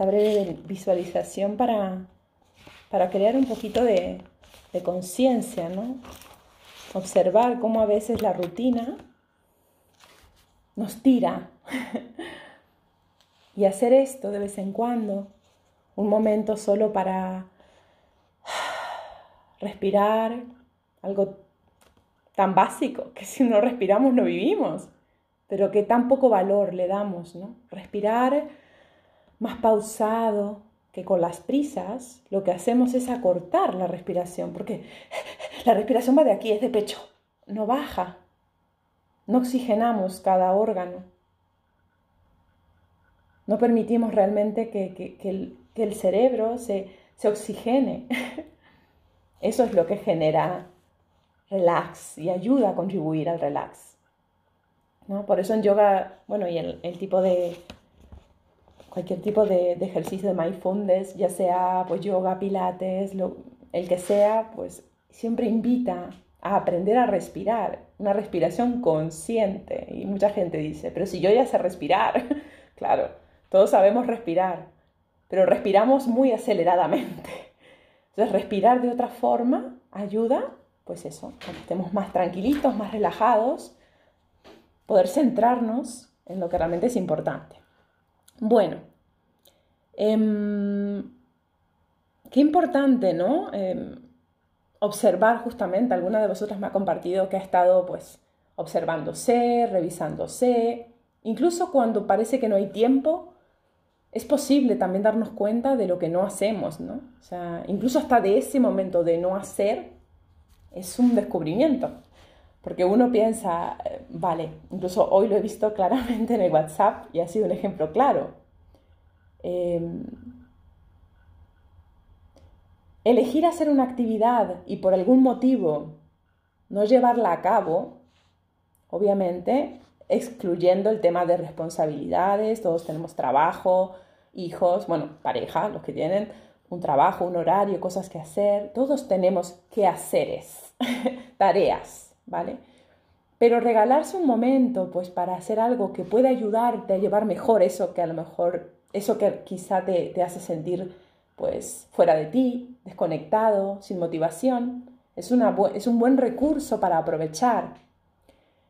esta breve visualización para, para crear un poquito de, de conciencia, ¿no? Observar cómo a veces la rutina nos tira. y hacer esto de vez en cuando, un momento solo para respirar, algo tan básico que si no respiramos no vivimos, pero que tan poco valor le damos, ¿no? Respirar más pausado, que con las prisas lo que hacemos es acortar la respiración, porque la respiración va de aquí, es de pecho, no baja, no oxigenamos cada órgano, no permitimos realmente que, el, cerebro se, se oxigene. Eso es lo que genera relax y ayuda a contribuir al relax. ¿no? Por eso en yoga, bueno, y el, el tipo de, cualquier tipo de, ejercicio de mindfulness, ya sea pues yoga, pilates, el que sea, pues siempre invita a aprender a respirar, una respiración consciente. Y mucha gente dice, pero si yo ya sé respirar, claro, todos sabemos respirar, pero respiramos muy aceleradamente. Entonces, respirar de otra forma ayuda, pues eso, a que estemos más tranquilitos, más relajados, poder centrarnos en lo que realmente es importante. Bueno, em, qué importante, ¿no? Em, observar justamente, alguna de vosotras me ha compartido que ha estado pues observándose, revisándose, incluso cuando parece que no hay tiempo, es posible también darnos cuenta de lo que no hacemos, ¿no? O sea, incluso hasta de ese momento de no hacer es un descubrimiento. Porque uno piensa, eh, vale, incluso hoy lo he visto claramente en el WhatsApp y ha sido un ejemplo claro. Em, elegir hacer una actividad y por algún motivo no llevarla a cabo, obviamente, excluyendo el tema de responsabilidades, todos tenemos trabajo, hijos, bueno, pareja, los que tienen un trabajo, un horario, cosas que hacer, todos tenemos que haceres, tareas. ¿vale? Pero regalarse un momento, pues para hacer algo que pueda ayudarte a llevar mejor eso que a lo mejor, eso que quizá te, te hace sentir pues fuera de ti, desconectado, sin motivación, es, una, es un buen recurso para aprovechar.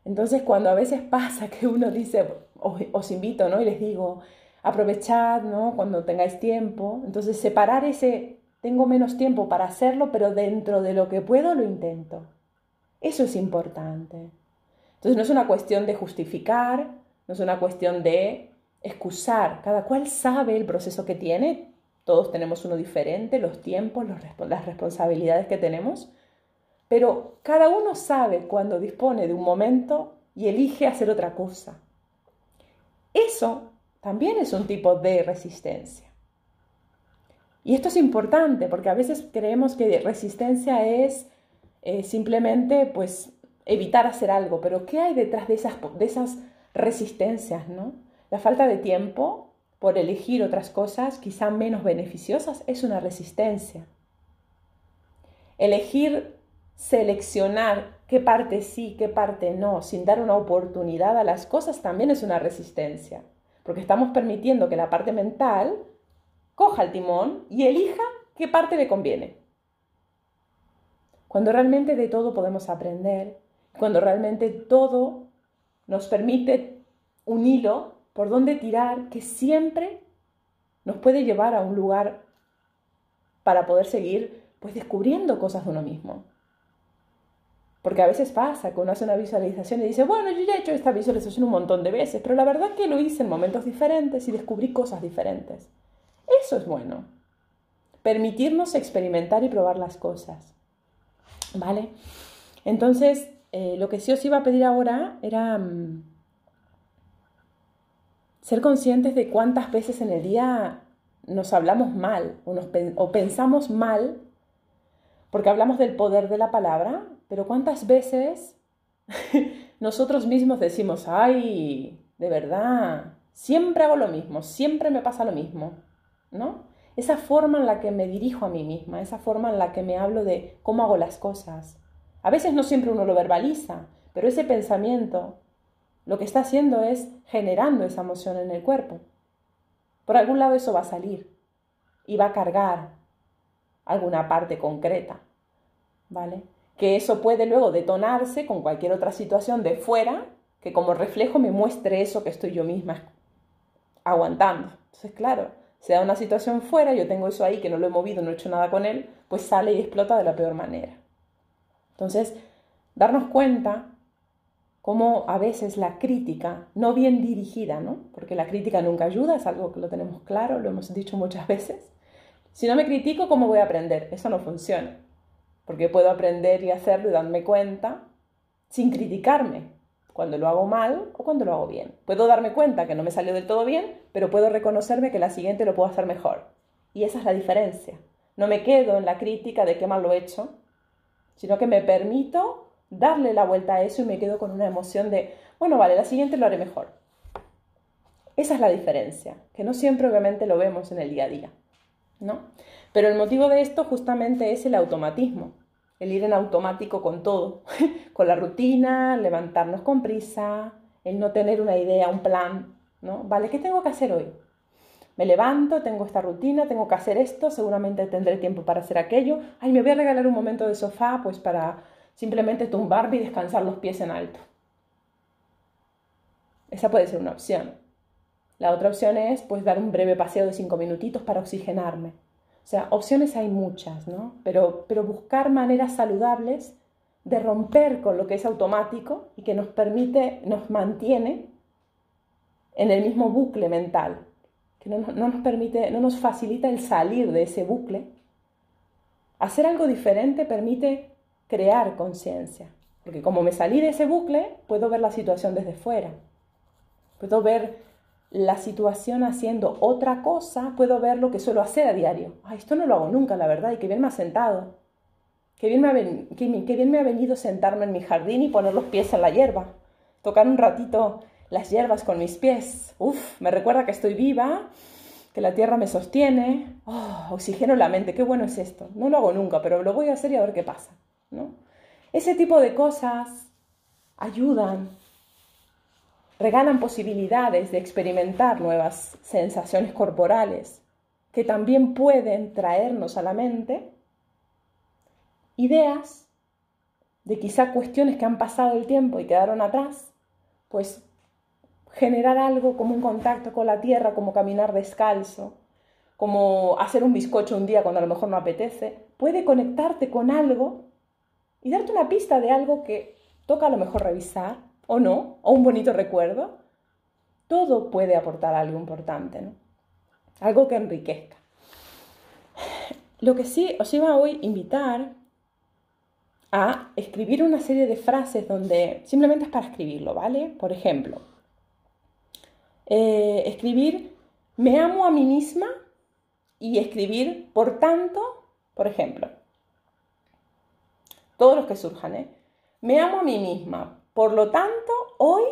Entonces cuando a veces pasa que uno dice, os, invito, ¿no? Y les digo, aprovechad, ¿no? Cuando tengáis tiempo. Entonces separar ese, tengo menos tiempo para hacerlo, pero dentro de lo que puedo lo intento. Eso es importante. Entonces no es una cuestión de justificar, no es una cuestión de excusar. Cada cual sabe el proceso que tiene. Todos tenemos uno diferente, los tiempos, las responsabilidades que tenemos. Pero cada uno sabe cuando dispone de un momento y elige hacer otra cosa. Eso también es un tipo de resistencia. Y esto es importante porque a veces creemos que resistencia es eh, simplemente pues evitar hacer algo, pero ¿qué hay detrás de esas, de esas resistencias? ¿no? La falta de tiempo por elegir otras cosas quizá menos beneficiosas es una resistencia. Elegir seleccionar qué parte sí, qué parte no, sin dar una oportunidad a las cosas también es una resistencia, porque estamos permitiendo que la parte mental coja el timón y elija qué parte le conviene. Cuando realmente de todo podemos aprender, cuando realmente todo nos permite un hilo por donde tirar que siempre nos puede llevar a un lugar para poder seguir pues descubriendo cosas de uno mismo. Porque a veces pasa que uno hace una visualización y dice, bueno, yo ya he hecho esta visualización un montón de veces, pero la verdad que lo hice en momentos diferentes y descubrí cosas diferentes. Eso es bueno. Permitirnos experimentar y probar las cosas. ¿Vale? Entonces, eh, lo que sí os iba a pedir ahora era mm, ser conscientes de cuántas veces en el día nos hablamos mal o, o pensamos mal, porque hablamos del poder de la palabra, pero cuántas veces nosotros mismos decimos, ay, de verdad, siempre hago lo mismo, siempre me pasa lo mismo, ¿no? esa forma en la que me dirijo a mí misma, esa forma en la que me hablo de cómo hago las cosas. A veces no siempre uno lo verbaliza, pero ese pensamiento lo que está haciendo es generando esa emoción en el cuerpo. Por algún lado eso va a salir y va a cargar alguna parte concreta, ¿vale? Que eso puede luego detonarse con cualquier otra situación de fuera que como reflejo me muestre eso que estoy yo misma aguantando. Entonces, claro, se da una situación fuera, yo tengo eso ahí que no lo he movido, no he hecho nada con él, pues sale y explota de la peor manera. Entonces, darnos cuenta cómo a veces la crítica, no bien dirigida, ¿no? Porque la crítica nunca ayuda, es algo que lo tenemos claro, lo hemos dicho muchas veces. Si no me critico, ¿cómo voy a aprender? Eso no funciona. Porque puedo aprender y hacerlo y darme cuenta sin criticarme cuando lo hago mal o cuando lo hago bien. Puedo darme cuenta que no me salió del todo bien, pero puedo reconocerme que la siguiente lo puedo hacer mejor. Y esa es la diferencia. No me quedo en la crítica de qué mal lo he hecho, sino que me permito darle la vuelta a eso y me quedo con una emoción de, bueno, vale, la siguiente lo haré mejor. Esa es la diferencia, que no siempre obviamente lo vemos en el día a día, ¿no? Pero el motivo de esto justamente es el automatismo, el ir en automático con todo, con la rutina, levantarnos con prisa, el no tener una idea, un plan, ¿no? Vale, ¿qué tengo que hacer hoy? Me levanto, tengo esta rutina, tengo que hacer esto, seguramente tendré tiempo para hacer aquello. Ay, me voy a regalar un momento de sofá, pues para simplemente tumbarme y descansar los pies en alto. Esa puede ser una opción. La otra opción es pues dar un breve paseo de cinco minutitos para oxigenarme. O sea, opciones hay muchas, ¿no? Pero, pero buscar maneras saludables de romper con lo que es automático y que nos permite, nos mantiene en el mismo bucle mental, que no, no, nos permite, no nos facilita el salir de ese bucle. Hacer algo diferente permite crear conciencia, porque como me salí de ese bucle, puedo ver la situación desde fuera, puedo ver la situación haciendo otra cosa, puedo ver lo que suelo hacer a diario. Ay, esto no lo hago nunca, la verdad, y qué bien me ha sentado. Qué bien me ha, bien me ha venido sentarme en mi jardín y poner los pies en la hierba. Tocar un ratito las hierbas con mis pies. Uf, me recuerda que estoy viva, que la tierra me sostiene. Oh, oxigeno la mente, qué bueno es esto. No lo hago nunca, pero lo voy a hacer y a ver qué pasa. Ese tipo de cosas ayudan regalan posibilidades de experimentar nuevas sensaciones corporales que también pueden traernos a la mente ideas de quizá cuestiones que han pasado el tiempo y quedaron atrás, pues generar algo como un contacto con la tierra, como caminar descalzo, como hacer un bizcocho un día cuando a lo mejor no apetece, puede conectarte con algo y darte una pista de algo que toca a lo mejor revisar o no, o un bonito recuerdo, todo puede aportar algo importante, ¿no? Algo que enriquezca. Lo que sí os iba hoy a invitar a escribir una serie de frases donde simplemente es para escribirlo, ¿vale? Por ejemplo, eh, escribir me amo a mí misma y escribir por tanto, por ejemplo, todos los que surjan, ¿eh? Me amo a mí misma, por lo tanto, hoy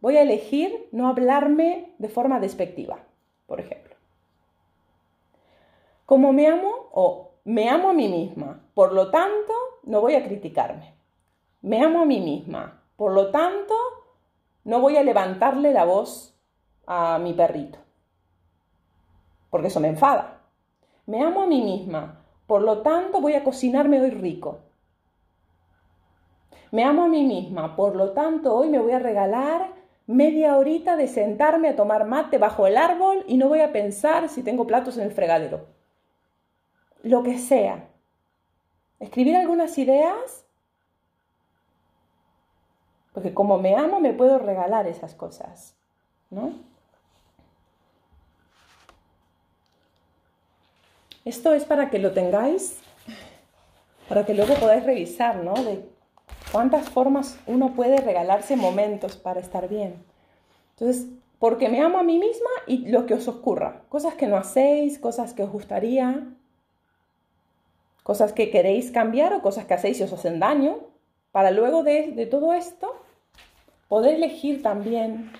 voy a elegir no hablarme de forma despectiva, por ejemplo. Como me amo o me amo a mí misma, por lo tanto, no voy a criticarme. Me amo a mí misma, por lo tanto, no voy a levantarle la voz a mi perrito, porque eso me enfada. Me amo a mí misma, por lo tanto, voy a cocinarme hoy rico. Me amo a mí misma, por lo tanto hoy me voy a regalar media horita de sentarme a tomar mate bajo el árbol y no voy a pensar si tengo platos en el fregadero. Lo que sea. Escribir algunas ideas, porque como me amo me puedo regalar esas cosas, ¿no? Esto es para que lo tengáis, para que luego podáis revisar, ¿no? ¿Cuántas formas uno puede regalarse momentos para estar bien? Entonces, porque me amo a mí misma y lo que os ocurra. Cosas que no hacéis, cosas que os gustaría, cosas que queréis cambiar o cosas que hacéis y os hacen daño. Para luego de, de todo esto, poder elegir también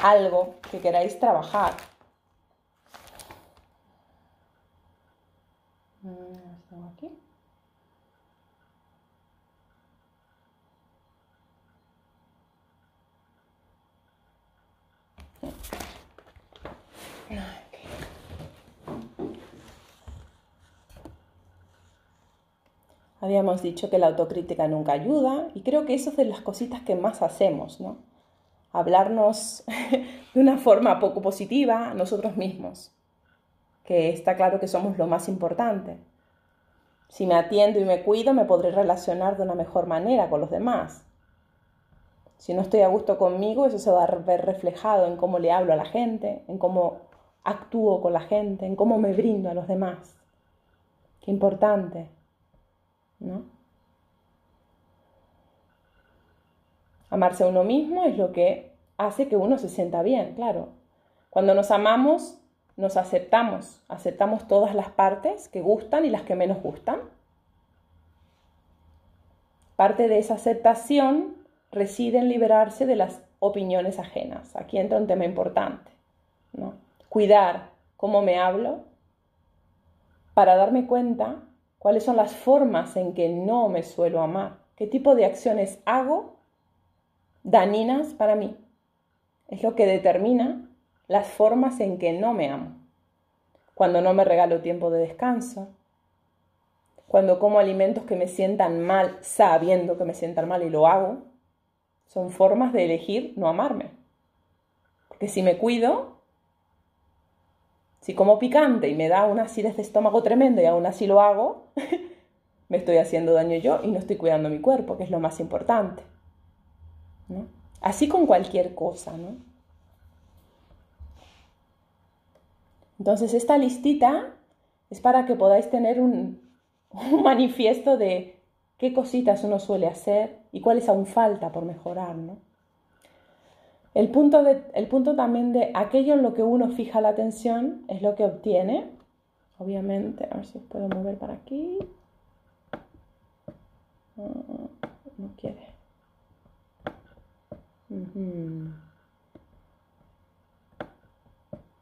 algo que queráis trabajar. Habíamos dicho que la autocrítica nunca ayuda y creo que eso es de las cositas que más hacemos, ¿no? Hablarnos de una forma poco positiva a nosotros mismos, que está claro que somos lo más importante. Si me atiendo y me cuido, me podré relacionar de una mejor manera con los demás. Si no estoy a gusto conmigo, eso se va a ver reflejado en cómo le hablo a la gente, en cómo actúo con la gente, en cómo me brindo a los demás. Qué importante, ¿no? Amarse a uno mismo es lo que hace que uno se sienta bien, claro. Cuando nos amamos, nos aceptamos, aceptamos todas las partes que gustan y las que menos gustan. Parte de esa aceptación reside en liberarse de las opiniones ajenas. Aquí entra un tema importante. ¿no? Cuidar cómo me hablo para darme cuenta cuáles son las formas en que no me suelo amar, qué tipo de acciones hago dañinas para mí. Es lo que determina las formas en que no me amo. Cuando no me regalo tiempo de descanso, cuando como alimentos que me sientan mal sabiendo que me sientan mal y lo hago, son formas de elegir no amarme. Porque si me cuido, si como picante y me da una acidez de estómago tremenda y aún así lo hago, me estoy haciendo daño yo y no estoy cuidando mi cuerpo, que es lo más importante. Así con cualquier cosa, ¿no? Entonces, esta listita es para que podáis tener un, un manifiesto de qué cositas uno suele hacer y cuáles aún falta por mejorar, ¿no? El punto, de, el punto también de aquello en lo que uno fija la atención es lo que obtiene. Obviamente, a ver si puedo mover para aquí. No, quiere.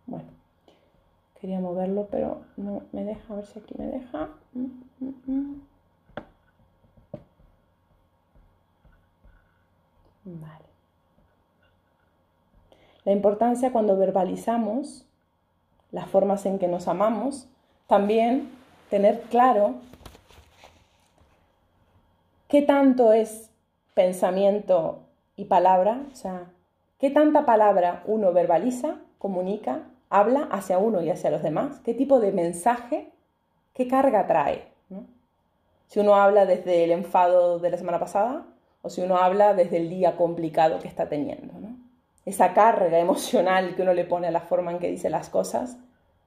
Bueno, quería moverlo, pero no me deja. A ver si aquí me deja. Mm, mm, Vale. La importancia cuando verbalizamos las formas en que nos amamos, también tener claro qué tanto es pensamiento y palabra, o sea, qué tanta palabra uno verbaliza, comunica, habla hacia uno y hacia los demás, qué tipo de mensaje, qué carga trae. Si uno habla desde el enfado de la semana pasada, o si uno habla desde el día complicado que está teniendo. Esa carga emocional que uno le pone a la forma en que dice las cosas,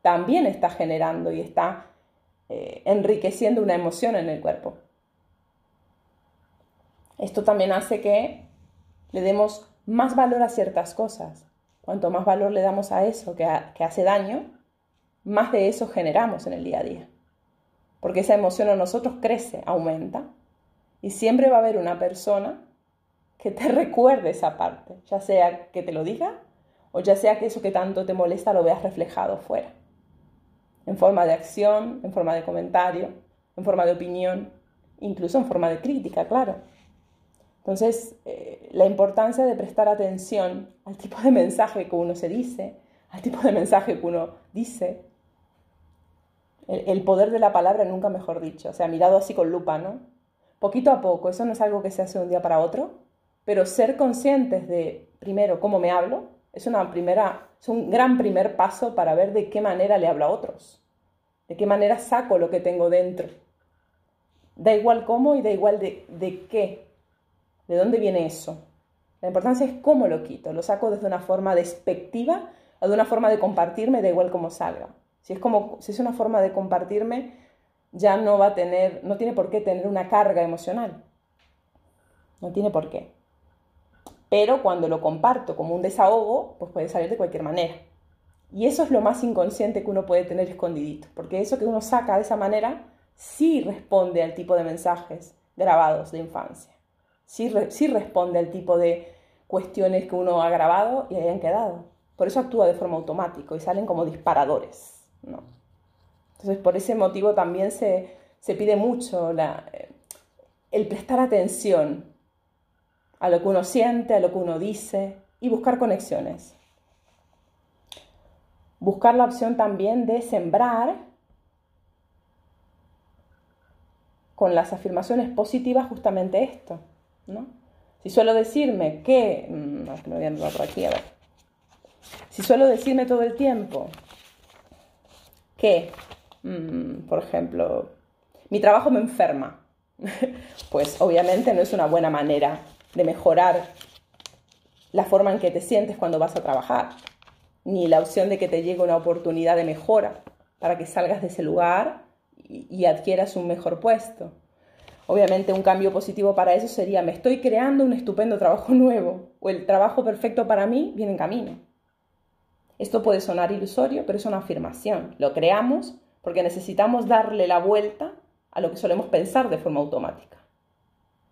también está generando y está eh, enriqueciendo una emoción en el cuerpo. Esto también hace que le demos más valor a ciertas cosas. Cuanto más valor le damos a eso que, que hace daño, más de eso generamos en el día a día. Porque esa emoción en nosotros crece, aumenta, y siempre va a haber una persona que te recuerde esa parte, ya sea que te lo diga o ya sea que eso que tanto te molesta lo veas reflejado fuera, en forma de acción, en forma de comentario, en forma de opinión, incluso en forma de crítica, claro. Entonces, eh, la importancia de prestar atención al tipo de mensaje que uno se dice, al tipo de mensaje que uno dice, el, el poder de la palabra nunca mejor dicho, o sea, mirado así con lupa, ¿no? Poquito a poco, eso no es algo que se hace de un día para otro, pero ser conscientes de, primero, cómo me hablo, es, una primera, es un gran primer paso para ver de qué manera le hablo a otros, de qué manera saco lo que tengo dentro. Da igual cómo y da igual de, de qué, de dónde viene eso. La importancia es cómo lo quito, lo saco desde una forma despectiva o de una forma de compartirme, da igual cómo salga. Si es, como, si es una forma de compartirme, ya no va a tener, no tiene por qué tener una carga emocional. No tiene por qué. Pero cuando lo comparto como un desahogo, pues puede salir de cualquier manera. Y eso es lo más inconsciente que uno puede tener escondidito, porque eso que uno saca de esa manera sí responde al tipo de mensajes grabados de infancia. Sí, sí responde al tipo de cuestiones que uno ha grabado y hayan quedado. Por eso actúa de forma automática y salen como disparadores. ¿no? Entonces, por ese motivo también se, pide mucho el prestar atención a lo que uno siente, a lo que uno dice y buscar conexiones. Buscar la opción también de sembrar con las afirmaciones positivas justamente esto, ¿no? Si suelo decirme que, mm, me voy a por aquí, a ver. Si suelo decirme todo el tiempo que, mm, por ejemplo, mi trabajo me enferma, pues obviamente no es una buena manera de mejorar la forma en que te sientes cuando vas a trabajar, ni la opción de que te llegue una oportunidad de mejora para que salgas de ese lugar y, adquieras un mejor puesto. Obviamente un cambio positivo para eso sería me estoy creando un estupendo trabajo nuevo o el trabajo perfecto para mí viene en camino. Esto puede sonar ilusorio, pero es una afirmación. Lo creamos porque necesitamos darle la vuelta a lo que solemos pensar de forma automática.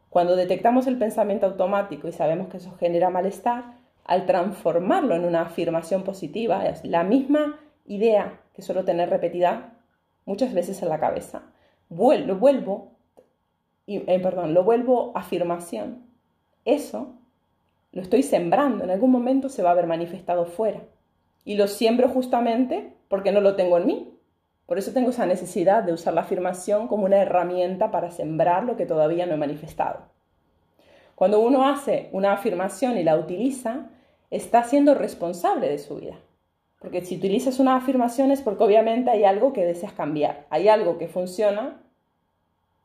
Cuando detectamos el pensamiento automático y sabemos que eso genera malestar, al transformarlo en una afirmación positiva, es la misma idea que suelo tener repetida muchas veces en la cabeza, vuelvo, vuelvo, eh, perdón, lo vuelvo afirmación. Eso lo estoy sembrando, en algún momento se va a haber manifestado fuera. Y lo siembro justamente porque no lo tengo en mí. Por eso tengo esa necesidad de usar la afirmación como una herramienta para sembrar lo que todavía no he manifestado. Cuando uno hace una afirmación y la utiliza, está siendo responsable de su vida. Porque si utilizas una afirmación es porque obviamente hay algo que deseas cambiar, hay algo que funciona,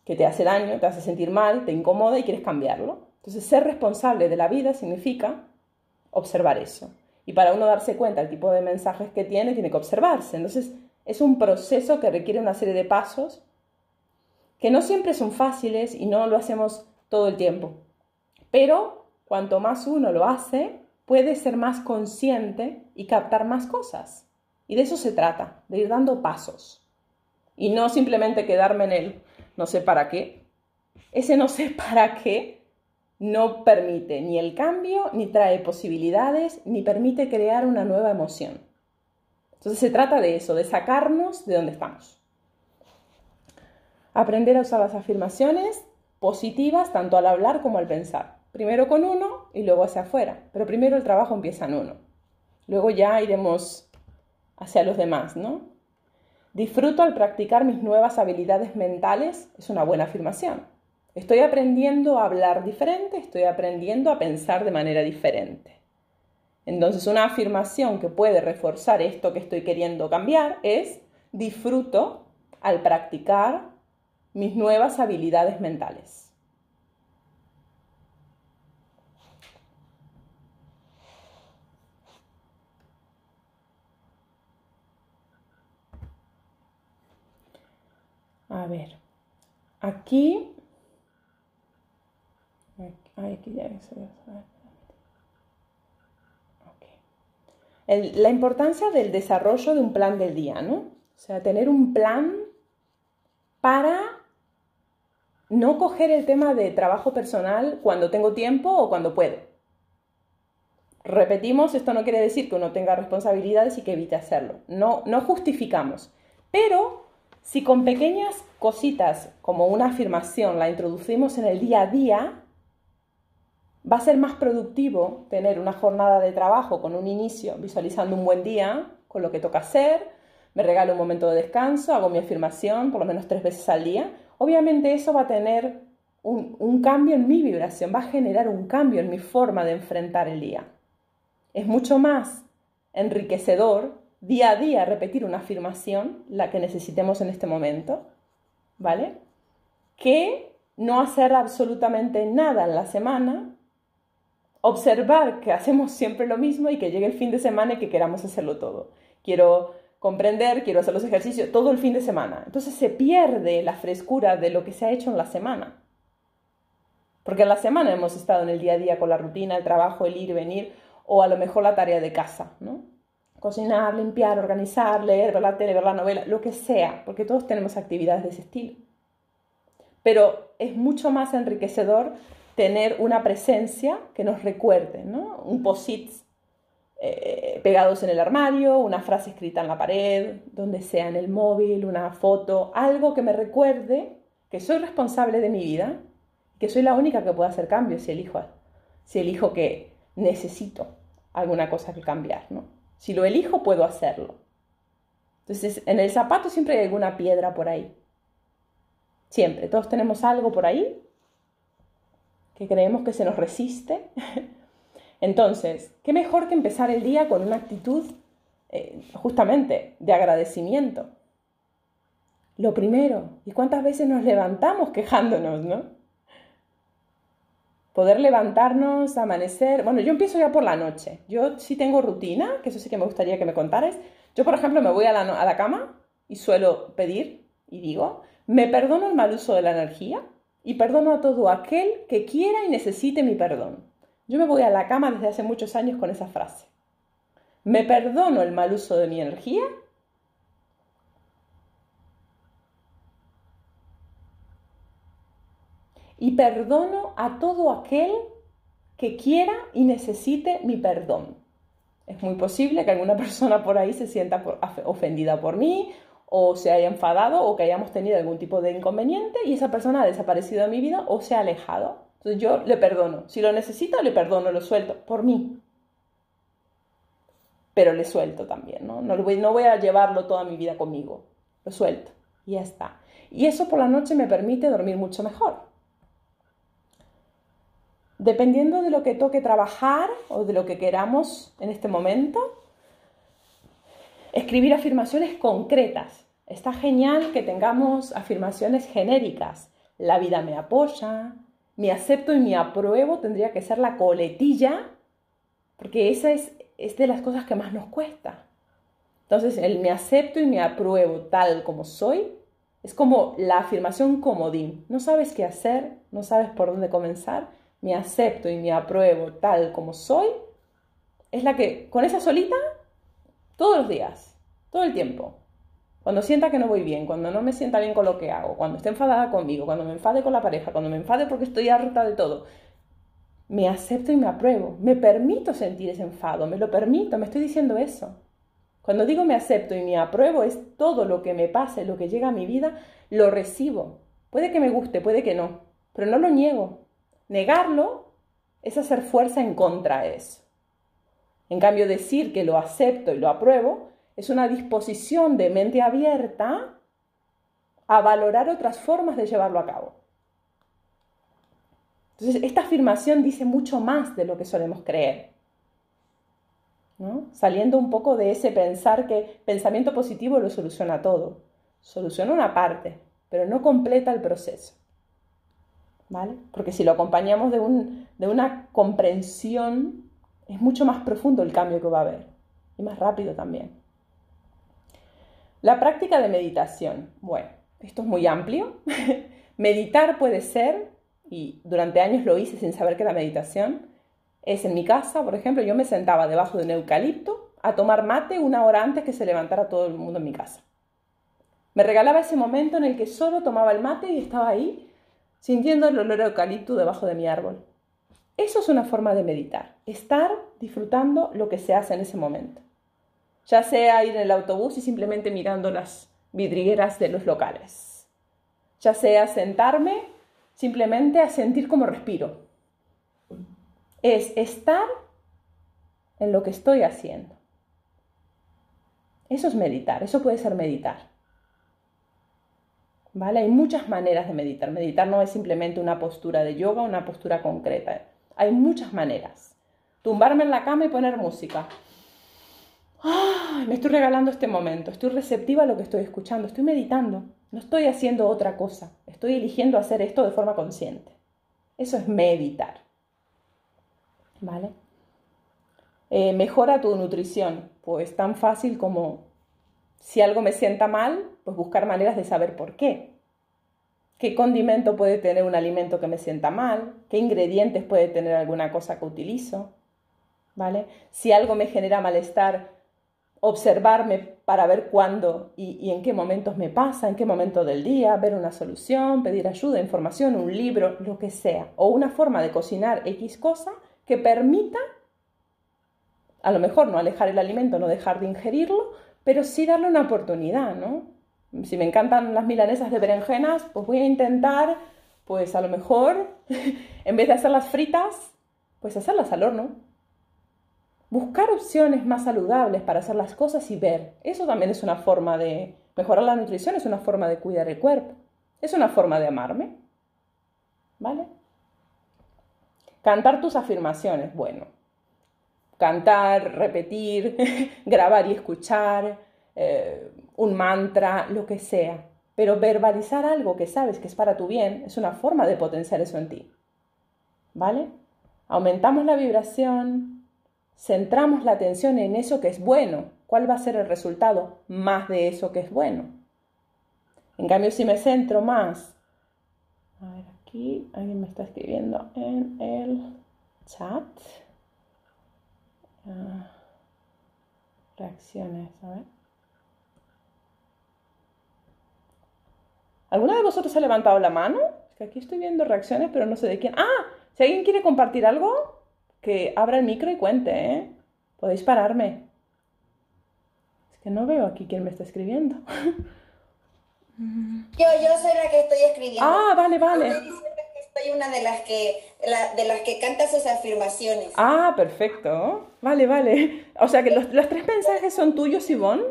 que te hace daño, te hace sentir mal, te incomoda y quieres cambiarlo. Entonces, ser responsable de la vida significa observar eso. Y para uno darse cuenta del tipo de mensajes que tiene, tiene que observarse. Entonces, es un proceso que requiere una serie de pasos que no siempre son fáciles y no lo hacemos todo el tiempo. Pero cuanto más uno lo hace, puede ser más consciente y captar más cosas. Y de eso se trata, de ir dando pasos. Y no simplemente quedarme en el no sé para qué. Ese no sé para qué no permite ni el cambio, ni trae posibilidades, ni permite crear una nueva emoción. Entonces se trata de eso, de sacarnos de donde estamos. Aprender a usar las afirmaciones positivas tanto al hablar como al pensar. Primero con uno y luego hacia afuera. Pero primero el trabajo empieza en uno. Luego ya iremos hacia los demás, ¿no? Disfruto al practicar mis nuevas habilidades mentales es una buena afirmación. Estoy aprendiendo a hablar diferente, estoy aprendiendo a pensar de manera diferente. Entonces, una afirmación que puede reforzar esto que estoy queriendo cambiar es disfruto al practicar mis nuevas habilidades mentales. A ver, aquí... aquí ya la importancia del desarrollo de un plan del día, ¿no? O sea, tener un plan para no coger el tema de trabajo personal cuando tengo tiempo o cuando puedo. Repetimos, esto no quiere decir que uno tenga responsabilidades y que evite hacerlo. No, no justificamos. Pero si con pequeñas cositas como una afirmación la introducimos en el día a día, va a ser más productivo tener una jornada de trabajo con un inicio visualizando un buen día, con lo que toca hacer, me regalo un momento de descanso, hago mi afirmación por lo menos tres veces al día. Obviamente eso va a tener un, cambio en mi vibración, va a generar un cambio en mi forma de enfrentar el día. Es mucho más enriquecedor día a día repetir una afirmación, la que necesitemos en este momento, ¿vale? Que no hacer absolutamente nada en la semana, observar que hacemos siempre lo mismo y que llegue el fin de semana y que queramos hacerlo todo. Quiero comprender, quiero hacer los ejercicios todo el fin de semana. Entonces se pierde la frescura de lo que se ha hecho en la semana. Porque en la semana hemos estado en el día a día con la rutina, el trabajo, el ir venir, o a lo mejor la tarea de casa, ¿no? cocinar, limpiar, organizar, leer, ver la tele, ver la novela, lo que sea, porque todos tenemos actividades de ese estilo. Pero es mucho más enriquecedor tener una presencia que nos recuerde, ¿no? Un posit eh, pegados en el armario, una frase escrita en la pared, donde sea en el móvil, una foto, algo que me recuerde que soy responsable de mi vida, que soy la única que puede hacer cambios si elijo, si elijo que necesito alguna cosa que cambiar, ¿no? Si lo elijo, puedo hacerlo. Entonces, en el zapato siempre hay alguna piedra por ahí. Siempre, todos tenemos algo por ahí que creemos que se nos resiste. Entonces, ¿qué mejor que empezar el día con una actitud eh, justamente de agradecimiento? Lo primero, ¿y cuántas veces nos levantamos quejándonos, no? Poder levantarnos, amanecer. Bueno, yo empiezo ya por la noche. Yo sí tengo rutina, que eso sí que me gustaría que me contaras. Yo, por ejemplo, me voy a la, a la cama y suelo pedir y digo, me perdono el mal uso de la energía y perdono a todo aquel que quiera y necesite mi perdón. Yo me voy a la cama desde hace muchos años con esa frase. Me perdono el mal uso de mi energía y perdono a todo aquel que quiera y necesite mi perdón. Es muy posible que alguna persona por ahí se sienta ofendida por mí o se haya enfadado o que hayamos tenido algún tipo de inconveniente y esa persona ha desaparecido de mi vida o se ha alejado. Entonces yo le perdono. Si lo necesita, le perdono, lo suelto por mí. Pero le suelto también, ¿no? No voy, no voy a llevarlo toda mi vida conmigo. Lo suelto y ya está. Y eso por la noche me permite dormir mucho mejor. Dependiendo de lo que toque trabajar o de lo que queramos en este momento, escribir afirmaciones concretas. Está genial que tengamos afirmaciones genéricas. La vida me apoya, me acepto y me apruebo tendría que ser la coletilla, porque esa es, es de las cosas que más nos cuesta. Entonces, el me acepto y me apruebo tal como soy es como la afirmación comodín. No sabes qué hacer, no sabes por dónde comenzar. Me acepto y me apruebo tal como soy. Es la que, con esa solita, todos los días, todo el tiempo. Cuando sienta que no voy bien, cuando no me sienta bien con lo que hago, cuando esté enfadada conmigo, cuando me enfade con la pareja, cuando me enfade porque estoy harta de todo, me acepto y me apruebo. Me permito sentir ese enfado, me lo permito, me estoy diciendo eso. Cuando digo me acepto y me apruebo es todo lo que me pase, lo que llega a mi vida, lo recibo. Puede que me guste, puede que no, pero no lo niego. Negarlo es hacer fuerza en contra de eso. En cambio, decir que lo acepto y lo apruebo es una disposición de mente abierta a valorar otras formas de llevarlo a cabo. Entonces, esta afirmación dice mucho más de lo que solemos creer. Saliendo un poco de ese pensar que pensamiento positivo lo soluciona todo. Soluciona una parte, pero no completa el proceso. ¿Vale? Porque si lo acompañamos de, de una comprensión es mucho más profundo el cambio que va a haber y más rápido también. La práctica de meditación. Bueno, esto es muy amplio. Meditar puede ser, y durante años lo hice sin saber qué era meditación, es en mi casa, por ejemplo, yo me sentaba debajo de un eucalipto a tomar mate una hora antes que se levantara todo el mundo en mi casa. Me regalaba ese momento en el que solo tomaba el mate y estaba ahí sintiendo el olor a eucalipto debajo de mi árbol. Eso es una forma de meditar, estar disfrutando lo que se hace en ese momento. Ya sea ir en el autobús y simplemente mirando las vidrieras de los locales. Ya sea sentarme simplemente a sentir cómo respiro. Es estar en lo que estoy haciendo. Eso es meditar, eso puede ser meditar. ¿Vale? Hay muchas maneras de meditar. Meditar no es simplemente una postura de yoga, una postura concreta. Hay muchas maneras. Tumbarme en la cama y poner música. me estoy regalando este momento, estoy receptiva a lo que estoy escuchando, estoy meditando, no estoy haciendo otra cosa, estoy eligiendo hacer esto de forma consciente. Eso es meditar. ¿Vale? Eh, mejora tu nutrición, pues tan fácil como si algo me sienta mal, pues buscar maneras de saber por qué qué condimento puede tener un alimento que me sienta mal, qué ingredientes puede tener alguna cosa que utilizo, ¿vale? Si algo me genera malestar, observarme para ver cuándo y, y, en qué momentos me pasa, en qué momento del día, ver una solución, pedir ayuda, información, un libro, lo que sea, o una forma de cocinar X cosa que permita, a lo mejor no alejar el alimento, no dejar de ingerirlo, pero sí darle una oportunidad, ¿no? Si me encantan las milanesas de berenjenas, pues voy a intentar, pues a lo mejor, en vez de hacerlas fritas, pues hacerlas al horno. Buscar opciones más saludables para hacer las cosas y ver. Eso también es una forma de mejorar la nutrición, es una forma de cuidar el cuerpo. Es una forma de amarme. ¿Vale? Cantar tus afirmaciones, bueno. Cantar, repetir, grabar y escuchar, eh, un mantra, lo que sea. Pero verbalizar algo que sabes que es para tu bien es una forma de potenciar eso en ti. ¿Vale? Aumentamos la vibración, centramos la atención en eso que es bueno. ¿Cuál va a ser el resultado? Más de eso que es bueno. En cambio, si me centro más, a ver aquí, alguien me está escribiendo en el chat. Ah, reacciones, a ver. ¿Alguna de vosotros ha levantado la mano? Es que aquí estoy viendo reacciones, pero no sé de quién. ¡Ah! Si alguien quiere compartir algo, que abra el micro y cuente, ¿eh? Podéis pararme. Es que no veo aquí quién me está escribiendo. Yo, yo soy la que estoy escribiendo. Ah, vale, vale. Soy una de las que de las que canta sus afirmaciones. Ah, perfecto. Vale, vale. O sea que los, tres mensajes son tuyos, Ivonne.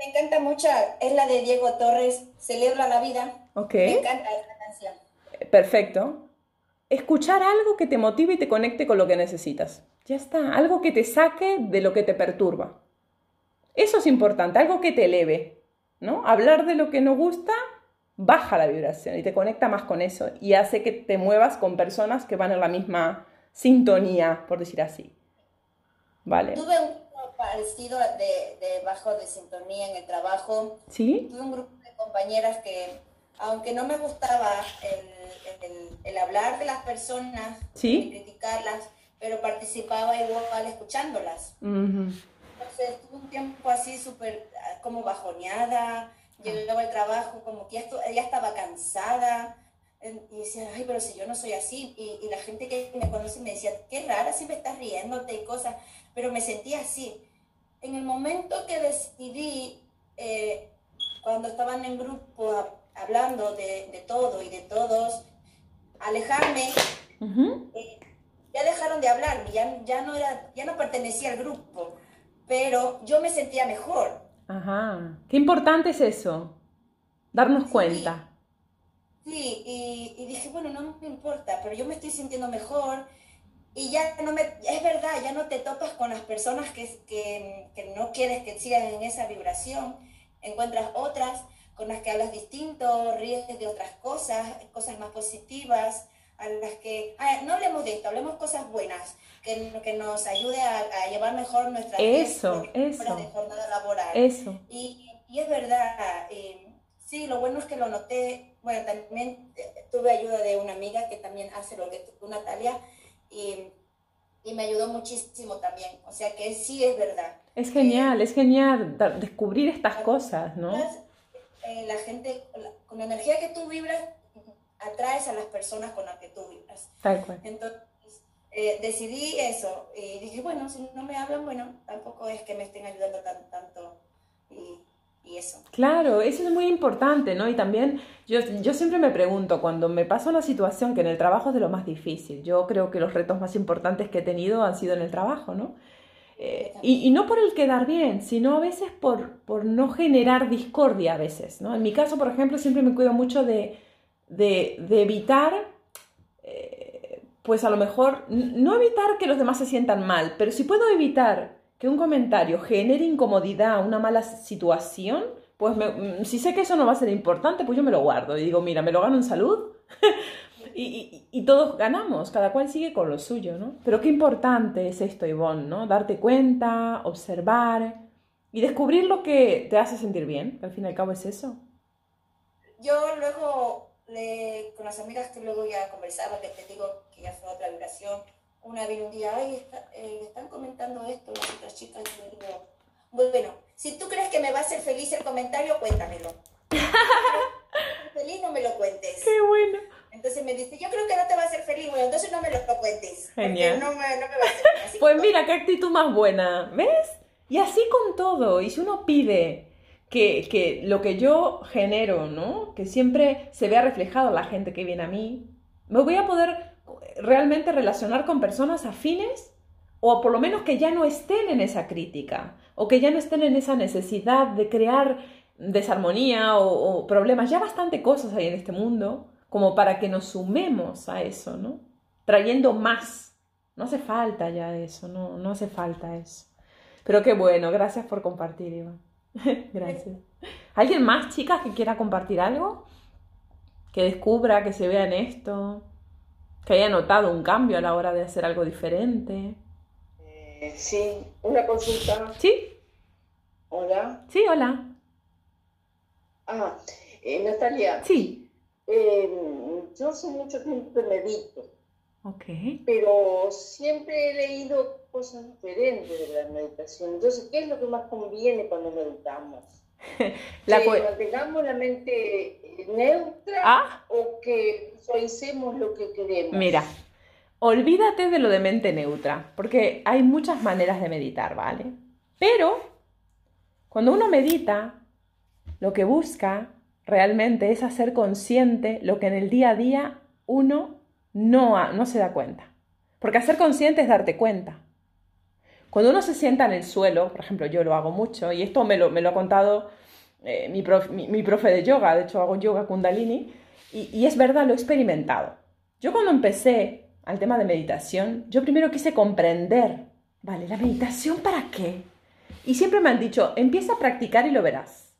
Me encanta mucho es la de Diego Torres, Celebra la vida. Ok. Me encanta esta canción. Perfecto. Escuchar algo que te motive y te conecte con lo que necesitas. Ya está. Algo que te saque de lo que te perturba. Eso es importante, algo que te eleve. ¿no? Hablar de lo que no gusta baja la vibración y te conecta más con eso y hace que te muevas con personas que van en la misma sintonía, por decir así. Vale. Tuve un parecido de, bajo de sintonía en el trabajo. ¿Sí? Tuve un grupo de compañeras que, aunque no me gustaba el, hablar de las personas, ¿Sí? criticarlas, pero participaba igual escuchándolas. Entonces tuve un tiempo así súper como bajoneada, llegaba al trabajo como que ya, estaba cansada y decía, ay, pero si yo no soy así, y, la gente que me conoce me decía, qué rara, si me estás riéndote y cosas, pero me sentía así. En el momento que decidí, eh, cuando estaban en grupo hablando de, todo y de todos, alejarme, eh, ya dejaron de hablar, ya, ya, no era, ya no pertenecía al grupo, pero yo me sentía mejor Ajá. Qué importante es eso, darnos cuenta. Sí, y, dije, bueno, no me importa, pero yo me estoy sintiendo mejor y ya no me, es verdad, ya no te topas con las personas que, que, no quieres que sigan en esa vibración, encuentras otras con las que hablas distinto, ríes de otras cosas, cosas más positivas, a las que, ah, no hablemos de esto, hablemos cosas buenas, que, que nos ayude a, llevar mejor nuestra eso, eso. jornada laboral. Eso. Y, y es verdad, eh, sí, lo bueno es que lo noté, bueno, también eh, tuve ayuda de una amiga que también hace lo que tú, Natalia, y, y me ayudó muchísimo también, o sea que sí es verdad. Es genial, es genial descubrir estas cosas, ¿no? Eh, la gente, con la energía que tú vibras, atraes a las personas con las que tú vibras. Tal cual. Entonces, eh, decidí eso y dije, bueno, si no me hablan, bueno, tampoco es que me estén ayudando tanto y, eso. Claro, eso es muy importante, ¿no? Y también yo, yo siempre me pregunto, cuando me pasa una situación que en el trabajo es de lo más difícil, yo creo que los retos más importantes que he tenido han sido en el trabajo, ¿no? Eh, y, y, no por el quedar bien, sino a veces por, por no generar discordia a veces, ¿no? En mi caso, por ejemplo, siempre me cuido mucho de, de, de evitar... Eh, pues a lo mejor no evitar que los demás se sientan mal, pero si puedo evitar que un comentario genere incomodidad, una mala situación, pues mm, si sé que eso no va a ser importante, pues yo me lo guardo y digo, mira, me lo gano en salud y, todos ganamos, cada cual sigue con lo suyo, ¿no? Pero qué importante es esto, Ivonne, ¿no? Darte cuenta, observar y descubrir lo que te hace sentir bien, al fin y al cabo es eso. Yo luego con las amigas que luego ya conversaba, que te digo que ya fue otra vibración, una vino un día, ay, eh, están comentando esto las otras chicas, y digo, bueno, si tú crees que me va a hacer feliz el comentario, cuéntamelo. feliz no me lo cuentes. Qué bueno. Entonces me dice, yo creo que no te va a hacer feliz, bueno, entonces no me lo cuentes. Genial. No me, no me va a hacer Pues mira, qué actitud más buena, ¿ves? Y así con todo, y si uno pide que, lo que yo genero, ¿no? Que siempre se vea reflejado la gente que viene a mí, me voy a poder realmente relacionar con personas afines o por lo menos que ya no estén en esa crítica o que ya no estén en esa necesidad de crear desarmonía o, problemas, ya bastante cosas hay en este mundo como para que nos sumemos a eso, ¿no? Trayendo más. No hace falta ya eso, no, no hace falta eso. Pero qué bueno, gracias por compartir, Iván. gracias. ¿Alguien más, chicas, que quiera compartir algo? Que descubra, que se vea en esto, que haya notado un cambio a la hora de hacer algo diferente. Eh, sí, una consulta. Sí. Hola. Sí, hola. Ah, eh, Natalia. Sí. Eh, yo hace mucho tiempo que medito. Ok. Pero siempre he leído cosas diferentes de la meditación. Entonces, ¿qué es lo que más conviene cuando meditamos? la que mantengamos la mente neutra ¿Ah? o que visualicemos lo que queremos. Mira, olvídate de lo de mente neutra, porque hay muchas maneras de meditar, ¿vale? Pero cuando uno medita, lo que busca realmente es hacer consciente lo que en el día a día uno no, no se da cuenta. Porque hacer consciente es darte cuenta. Cuando uno se sienta en el suelo, por ejemplo, yo lo hago mucho, y esto me lo, me lo ha contado eh, mi, profe de yoga, de hecho hago yoga kundalini, y, y es verdad, lo he experimentado. Yo cuando empecé al tema de meditación, yo primero quise comprender, ¿vale? ¿La meditación para qué? Y siempre me han dicho, empieza a practicar y lo verás.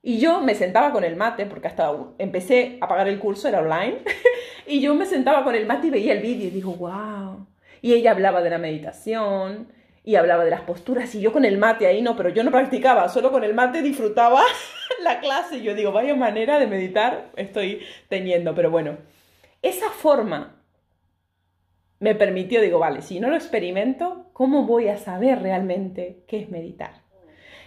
Y yo me sentaba con el mate, porque hasta empecé a pagar el curso, era online, y yo me sentaba con el mate y veía el vídeo y digo, wow. Y ella hablaba de la meditación, y hablaba de las posturas y yo con el mate ahí no, pero yo no practicaba, solo con el mate disfrutaba la clase yo digo, vaya manera de meditar estoy teniendo, pero bueno, esa forma me permitió, digo, vale, si no lo experimento, ¿cómo voy a saber realmente qué es meditar?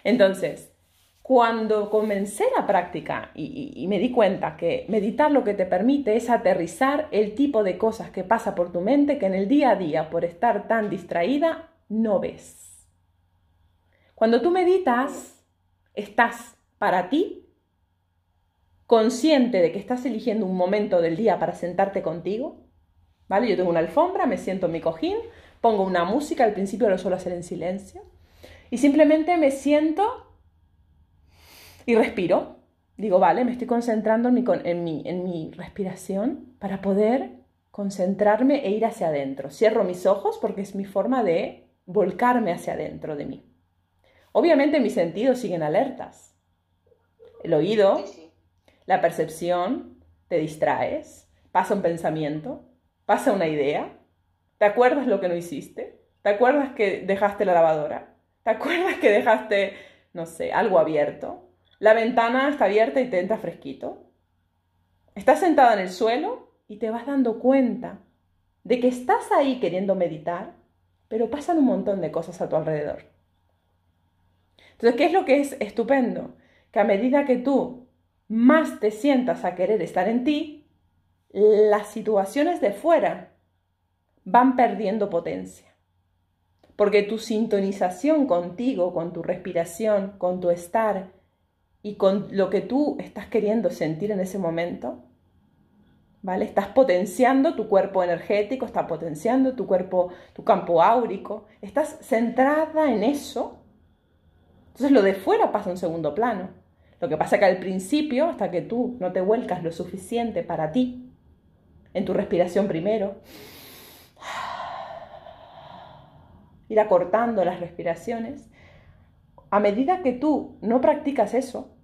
Entonces, cuando comencé la práctica y, me di cuenta que meditar lo que te permite es aterrizar el tipo de cosas que pasa por tu mente que en el día a día, por estar tan distraída, no ves. Cuando tú meditas, estás para ti consciente de que estás eligiendo un momento del día para sentarte contigo. ¿Vale? Yo tengo una alfombra, me siento en mi cojín, pongo una música, al principio lo suelo hacer en silencio, y simplemente me siento y respiro. Digo, vale, me estoy concentrando en mi, en mi, en mi respiración para poder concentrarme e ir hacia adentro. Cierro mis ojos porque es mi forma de volcarme hacia adentro de mí. Obviamente mis sentidos siguen alertas. El oído, la percepción, te distraes, pasa un pensamiento, pasa una idea, ¿te acuerdas lo que no hiciste? ¿Te acuerdas que dejaste la lavadora? ¿Te acuerdas que dejaste, no sé, algo abierto? La ventana está abierta y te entra fresquito. Estás sentada en el suelo y te vas dando cuenta de que estás ahí queriendo meditar, pero pasan un montón de cosas a tu alrededor. Entonces, ¿qué es lo que es estupendo? Que a medida que tú más te sientas a querer estar en ti, las situaciones de fuera van perdiendo potencia. Porque tu sintonización contigo, con tu respiración, con tu estar y con lo que tú estás queriendo sentir en ese momento, ¿vale? Estás potenciando tu cuerpo energético, estás potenciando tu cuerpo, tu campo áurico, estás centrada en eso. Entonces lo de fuera pasa en segundo plano. Lo que pasa que al principio, hasta que tú no te vuelcas lo suficiente para ti, en tu respiración primero, ir acortando las respiraciones, a medida que tú no practicas eso,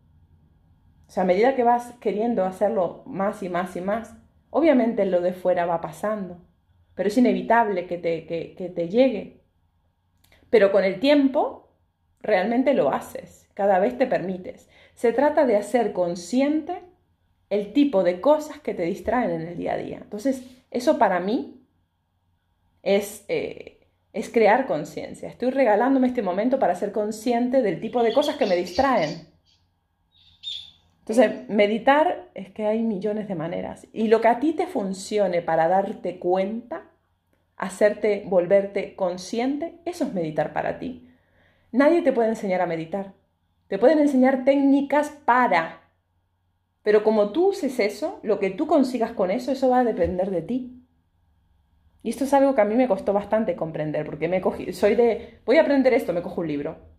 o sea, a medida que vas queriendo hacerlo más y más y más, Obviamente lo de fuera va pasando, pero es inevitable que te, que, te llegue. Pero con el tiempo realmente lo haces, cada vez te permites. Se trata de hacer consciente el tipo de cosas que te distraen en el día a día. Entonces, eso para mí es, eh, es crear conciencia. Estoy regalándome este momento para ser consciente del tipo de cosas que me distraen. Entonces, meditar es que hay millones de maneras. Y lo que a ti te funcione para darte cuenta, hacerte volverte consciente, eso es meditar para ti. Nadie te puede enseñar a meditar. Te pueden enseñar técnicas para. Pero como tú uses eso, lo que tú consigas con eso, eso va a depender de ti. Y esto es algo que a mí me costó bastante comprender, porque me cogí, soy de, voy a aprender esto, me cojo un libro.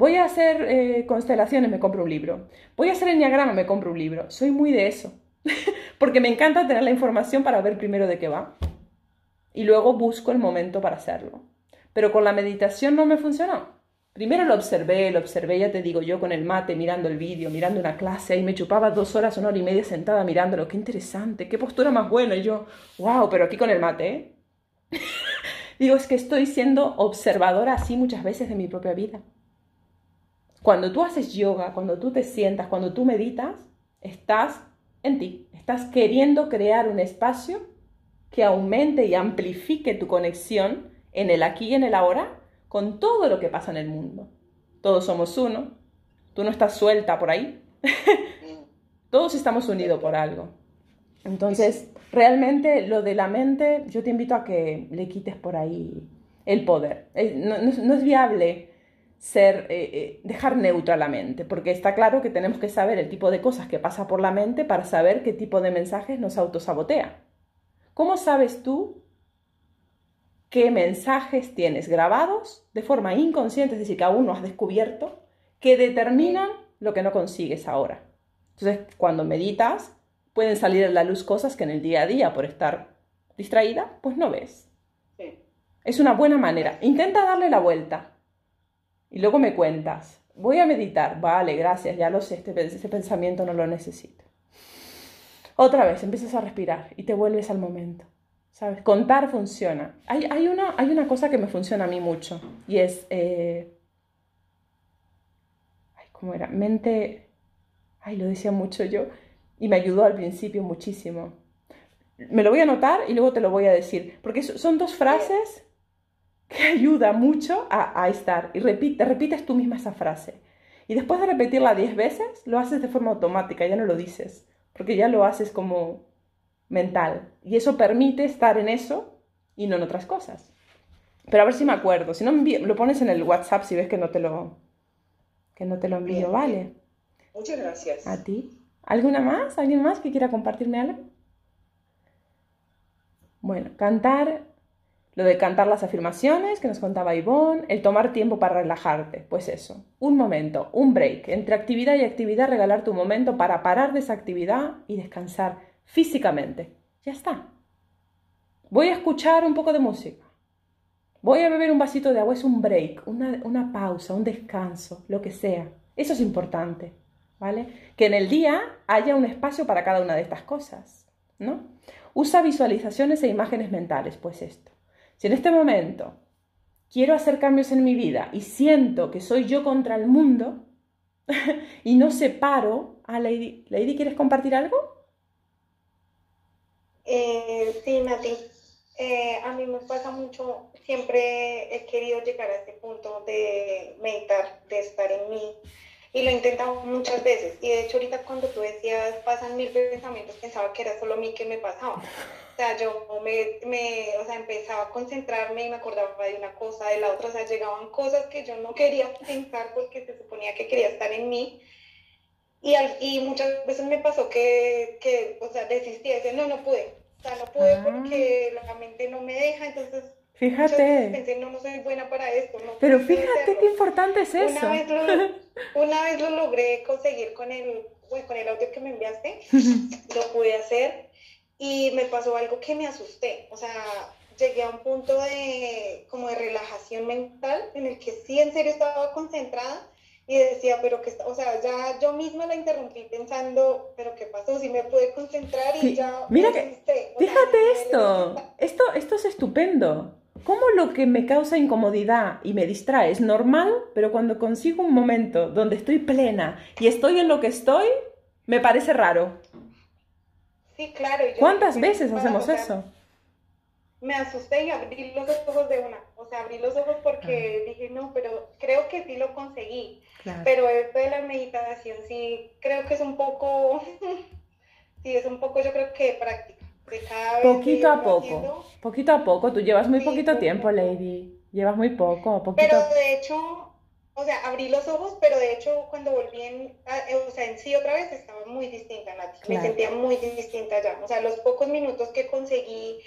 Voy a hacer eh, constelaciones, me compro un libro. Voy a hacer enneagrama, me compro un libro. Soy muy de eso. Porque me encanta tener la información para ver primero de qué va. Y luego busco el momento para hacerlo. Pero con la meditación no me funcionó. Primero lo observé, lo observé, ya te digo, yo con el mate, mirando el vídeo, mirando una clase, ahí me chupaba dos horas, una hora y media sentada mirándolo, qué interesante, qué postura más buena, y yo, wow, pero aquí con el mate, ¿eh? digo, es que estoy siendo observadora así muchas veces de mi propia vida. Cuando tú haces yoga, cuando tú te sientas, cuando tú meditas, estás en ti, estás queriendo crear un espacio que aumente y amplifique tu conexión en el aquí y en el ahora con todo lo que pasa en el mundo. Todos somos uno. Tú no estás suelta por ahí. Todos estamos unidos por algo. Entonces, realmente lo de la mente, yo te invito a que le quites por ahí el poder. No, es viable ser, eh, eh, dejar neutra la mente, porque está claro que tenemos que saber el tipo de cosas que pasa por la mente para saber qué tipo de mensajes nos autosabotea. ¿Cómo sabes tú qué mensajes tienes grabados de forma inconsciente, es decir, que aún no has descubierto, que determinan lo que no consigues ahora. Entonces, cuando meditas, pueden salir a la luz cosas que en el día a día, por estar distraída, pues no ves. Es una buena manera. Intenta darle la vuelta y luego me cuentas. Voy a meditar. Vale, gracias, ya lo sé, este, pensamiento no lo necesito. Otra vez, empiezas a respirar y te vuelves al momento. ¿Sabes? Contar funciona. Hay, hay, una, hay una cosa que me funciona a mí mucho y es... Eh... ¿Cómo era? Mente... Ay, lo decía mucho yo y me ayudó al principio muchísimo. Me lo voy a anotar y luego te lo voy a decir, porque son dos frases que ayudan mucho a, a estar. Y repite, repites tú misma esa frase. Y después de repetirla diez veces, lo haces de forma automática, ya no lo dices, porque ya lo haces como mental. Y eso permite estar en eso y no en otras cosas. Pero a ver si me acuerdo. Si no, lo pones en el WhatsApp si ves que no te lo, que no te lo envío, ¿vale? Muchas gracias. A ti. ¿Alguna más? ¿Alguien más que quiera compartirme algo? Bueno, cantar, lo de cantar las afirmaciones que nos contaba Ivonne, el tomar tiempo para relajarte, pues eso, un momento, un break, entre actividad y actividad, regalar tu momento para parar de esa actividad y descansar físicamente. Ya está. Voy a escuchar un poco de música. Voy a beber un vasito de agua. Es un break, una, pausa, un descanso, lo que sea. Eso es importante. ¿Vale? Que en el día haya un espacio para cada una de estas cosas. ¿No? Usa visualizaciones e imágenes mentales. Pues esto. Si en este momento quiero hacer cambios en mi vida y siento que soy yo contra el mundo y no separo a Lady. Lady, ¿quieres compartir algo? Eh, sí, Nati. Eh, a mí me pasa mucho, siempre he querido llegar a este punto de meditar, de estar en mí. Y lo he intentado muchas veces. Y de hecho ahorita cuando tú decías pasan mil pensamientos, pensaba que era solo a mí que me pasaba. O sea, yo me, me, o sea, empezaba a concentrarme y me acordaba de una cosa, de la otra. O sea, llegaban cosas que yo no quería pensar porque se suponía que quería estar en mí. Y, y muchas veces me pasó que, que o sea, desistí, decía, no, no pude, o sea, no pude ah. porque la mente no me deja, entonces Fíjate. Pensé, no, no soy buena para esto. Pero fíjate qué importante es eso. Una vez, lo, una vez lo logré conseguir con el, pues, con el audio que me enviaste, lo pude hacer y me pasó algo que me asusté. O sea, llegué a un punto de como de relajación mental en el que sí en serio estaba concentrada y decía, pero que, o sea, ya yo misma la interrumpí pensando, pero ¿qué pasó? Si me pude concentrar y ya... Mira que, fíjate esto, esto, esto es estupendo. ¿Cómo lo que me causa incomodidad y me distrae es normal, pero cuando consigo un momento donde estoy plena y estoy en lo que estoy, me parece raro? Sí, claro. ¿Cuántas veces hacemos eso? Me asusté y abrí los ojos de una. O sea, abrí los ojos porque dije, no, pero creo que sí lo conseguí. Pero esto de la meditación sí creo que es un poco, sí, es un poco yo creo que práctica. Poquito a poco, poquito a poco. Tú llevas muy poquito tiempo, Lady. Llevas muy poco, poquito. Pero de hecho, o sea, abrí los ojos, pero de hecho cuando volví en, o sea, en sí otra vez estaba muy distinta, Nati. Me sentía muy distinta ya. O sea, los pocos minutos que conseguí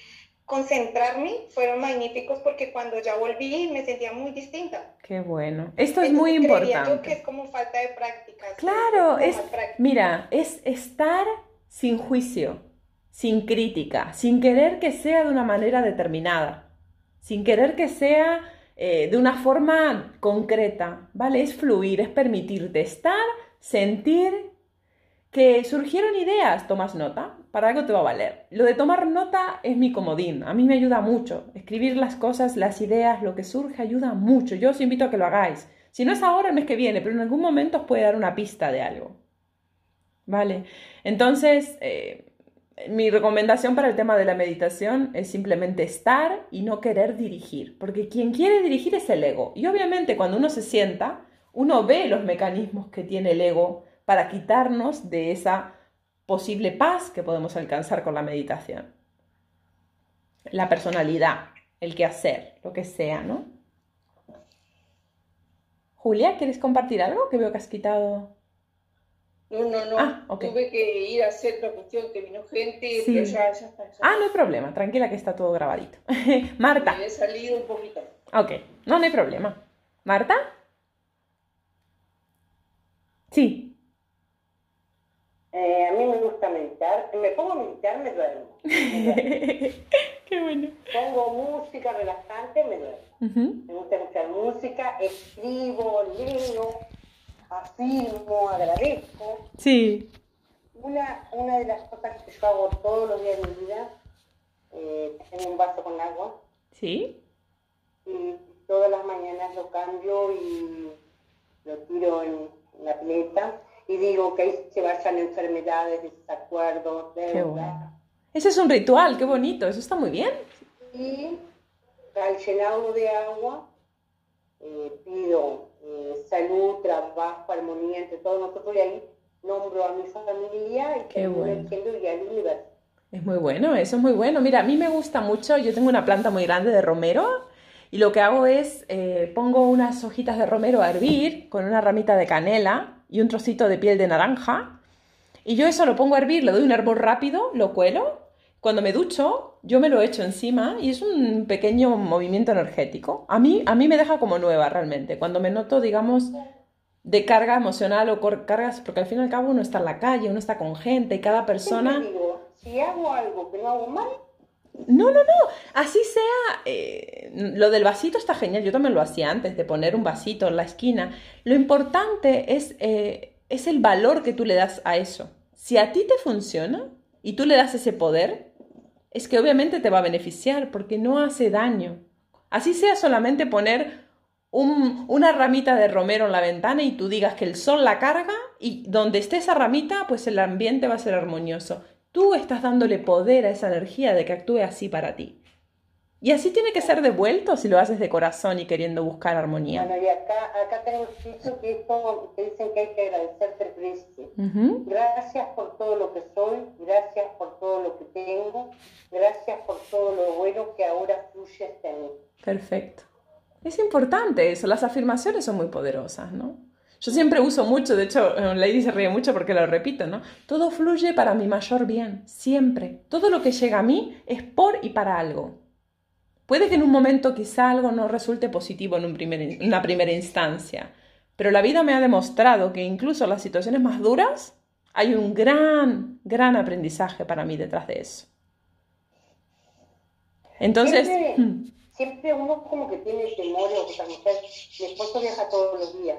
concentrarme fueron magníficos porque cuando ya volví me sentía muy distinta. Qué bueno. Esto es muy importante. Yo que es como falta de práctica. Claro, es, mira, es estar sin juicio, sin crítica, sin querer que sea de una manera determinada, sin querer que sea eh, de una forma concreta, ¿vale? Es fluir, es permitirte estar, sentir que surgieron ideas, tomas nota, para algo te va a valer. Lo de tomar nota es mi comodín, a mí me ayuda mucho. Escribir las cosas, las ideas, lo que surge ayuda mucho. Yo os invito a que lo hagáis. Si no es ahora, el mes que viene, pero en algún momento os puede dar una pista de algo. ¿Vale? Entonces, eh, mi recomendación para el tema de la meditación es simplemente estar y no querer dirigir, porque quien quiere dirigir es el ego. Y obviamente cuando uno se sienta, uno ve los mecanismos que tiene el ego para quitarnos de esa posible paz que podemos alcanzar con la meditación. La personalidad, el qué hacer, lo que sea, ¿no? Julia, ¿quieres compartir algo? Que veo que has quitado. No, no, no. Ah, Tuve que ir a hacer la cuestión que vino gente, pero ya, está, Ah, no hay problema, tranquila que está todo grabadito. Marta. Me he salido un poquito. Ok, no, no hay problema. ¿Marta? Sí. Eh, a mí me gusta meditar. Me pongo a meditar, me duermo. Qué bueno. Pongo música relajante, me duermo. Me gusta escuchar música, escribo, leo, afirmo, agradezco. Sí. Una, una de las cosas que yo hago todos los días de mi vida, eh, tengo un vaso con agua. Sí. Y todas las mañanas lo cambio y lo tiro en la pileta y digo que ahí se vayan enfermedades, desacuerdos, deudas. Ese es un ritual, qué bonito, eso está muy bien. Y al llenarlo de agua, eh, pido eh, salud, trabajo, armonía entre todos nosotros y ahí nombro a mi familia y qué bueno. y al universo. Es muy bueno, eso es muy bueno. Mira, a mí me gusta mucho, yo tengo una planta muy grande de romero y lo que hago es eh, pongo unas hojitas de romero a hervir con una ramita de canela y un trocito de piel de naranja. Y yo eso lo pongo a hervir, le doy un hervor rápido, lo cuelo. Cuando me ducho, yo me lo echo encima y es un pequeño movimiento energético. A mí, a mí me deja como nueva realmente. Cuando me noto, digamos, de carga emocional o cargas, porque al fin y al cabo uno está en la calle, uno está con gente y cada persona... Digo, si hago algo que no hago mal, no, no, no. Así sea. Eh, lo del vasito está genial. Yo también lo hacía antes de poner un vasito en la esquina. Lo importante es, eh, es el valor que tú le das a eso. Si a ti te funciona y tú le das ese poder, es que obviamente te va a beneficiar porque no hace daño. Así sea solamente poner una ramita de romero en la ventana y tú digas que el sol la carga y donde esté esa ramita, pues el ambiente va a ser armonioso. Tú estás dándole poder a esa energía de que actúe así para ti. Y así tiene que ser devuelto si lo haces de corazón y queriendo buscar armonía. Bueno, y acá, acá tenemos dicho que esto que dicen que hay que agradecerte el príncipe. Gracias por todo lo que soy, gracias por todo lo que tengo, gracias por todo lo bueno que ahora fluye hasta mí. Perfecto. Es importante eso, las afirmaciones son muy poderosas, ¿no? Yo siempre uso mucho, de hecho, eh, Lady se ríe mucho porque lo repito, ¿no? Todo fluye para mi mayor bien, siempre. Todo lo que llega a mí es por y para algo. Puede que en un momento quizá algo no resulte positivo en, un primer, una primera instancia, pero la vida me ha demostrado que incluso en las situaciones más duras hay un gran, gran aprendizaje para mí detrás de eso. Entonces... Siempre, hmm. uno como que tiene temor o que mi esposo viaja todos los días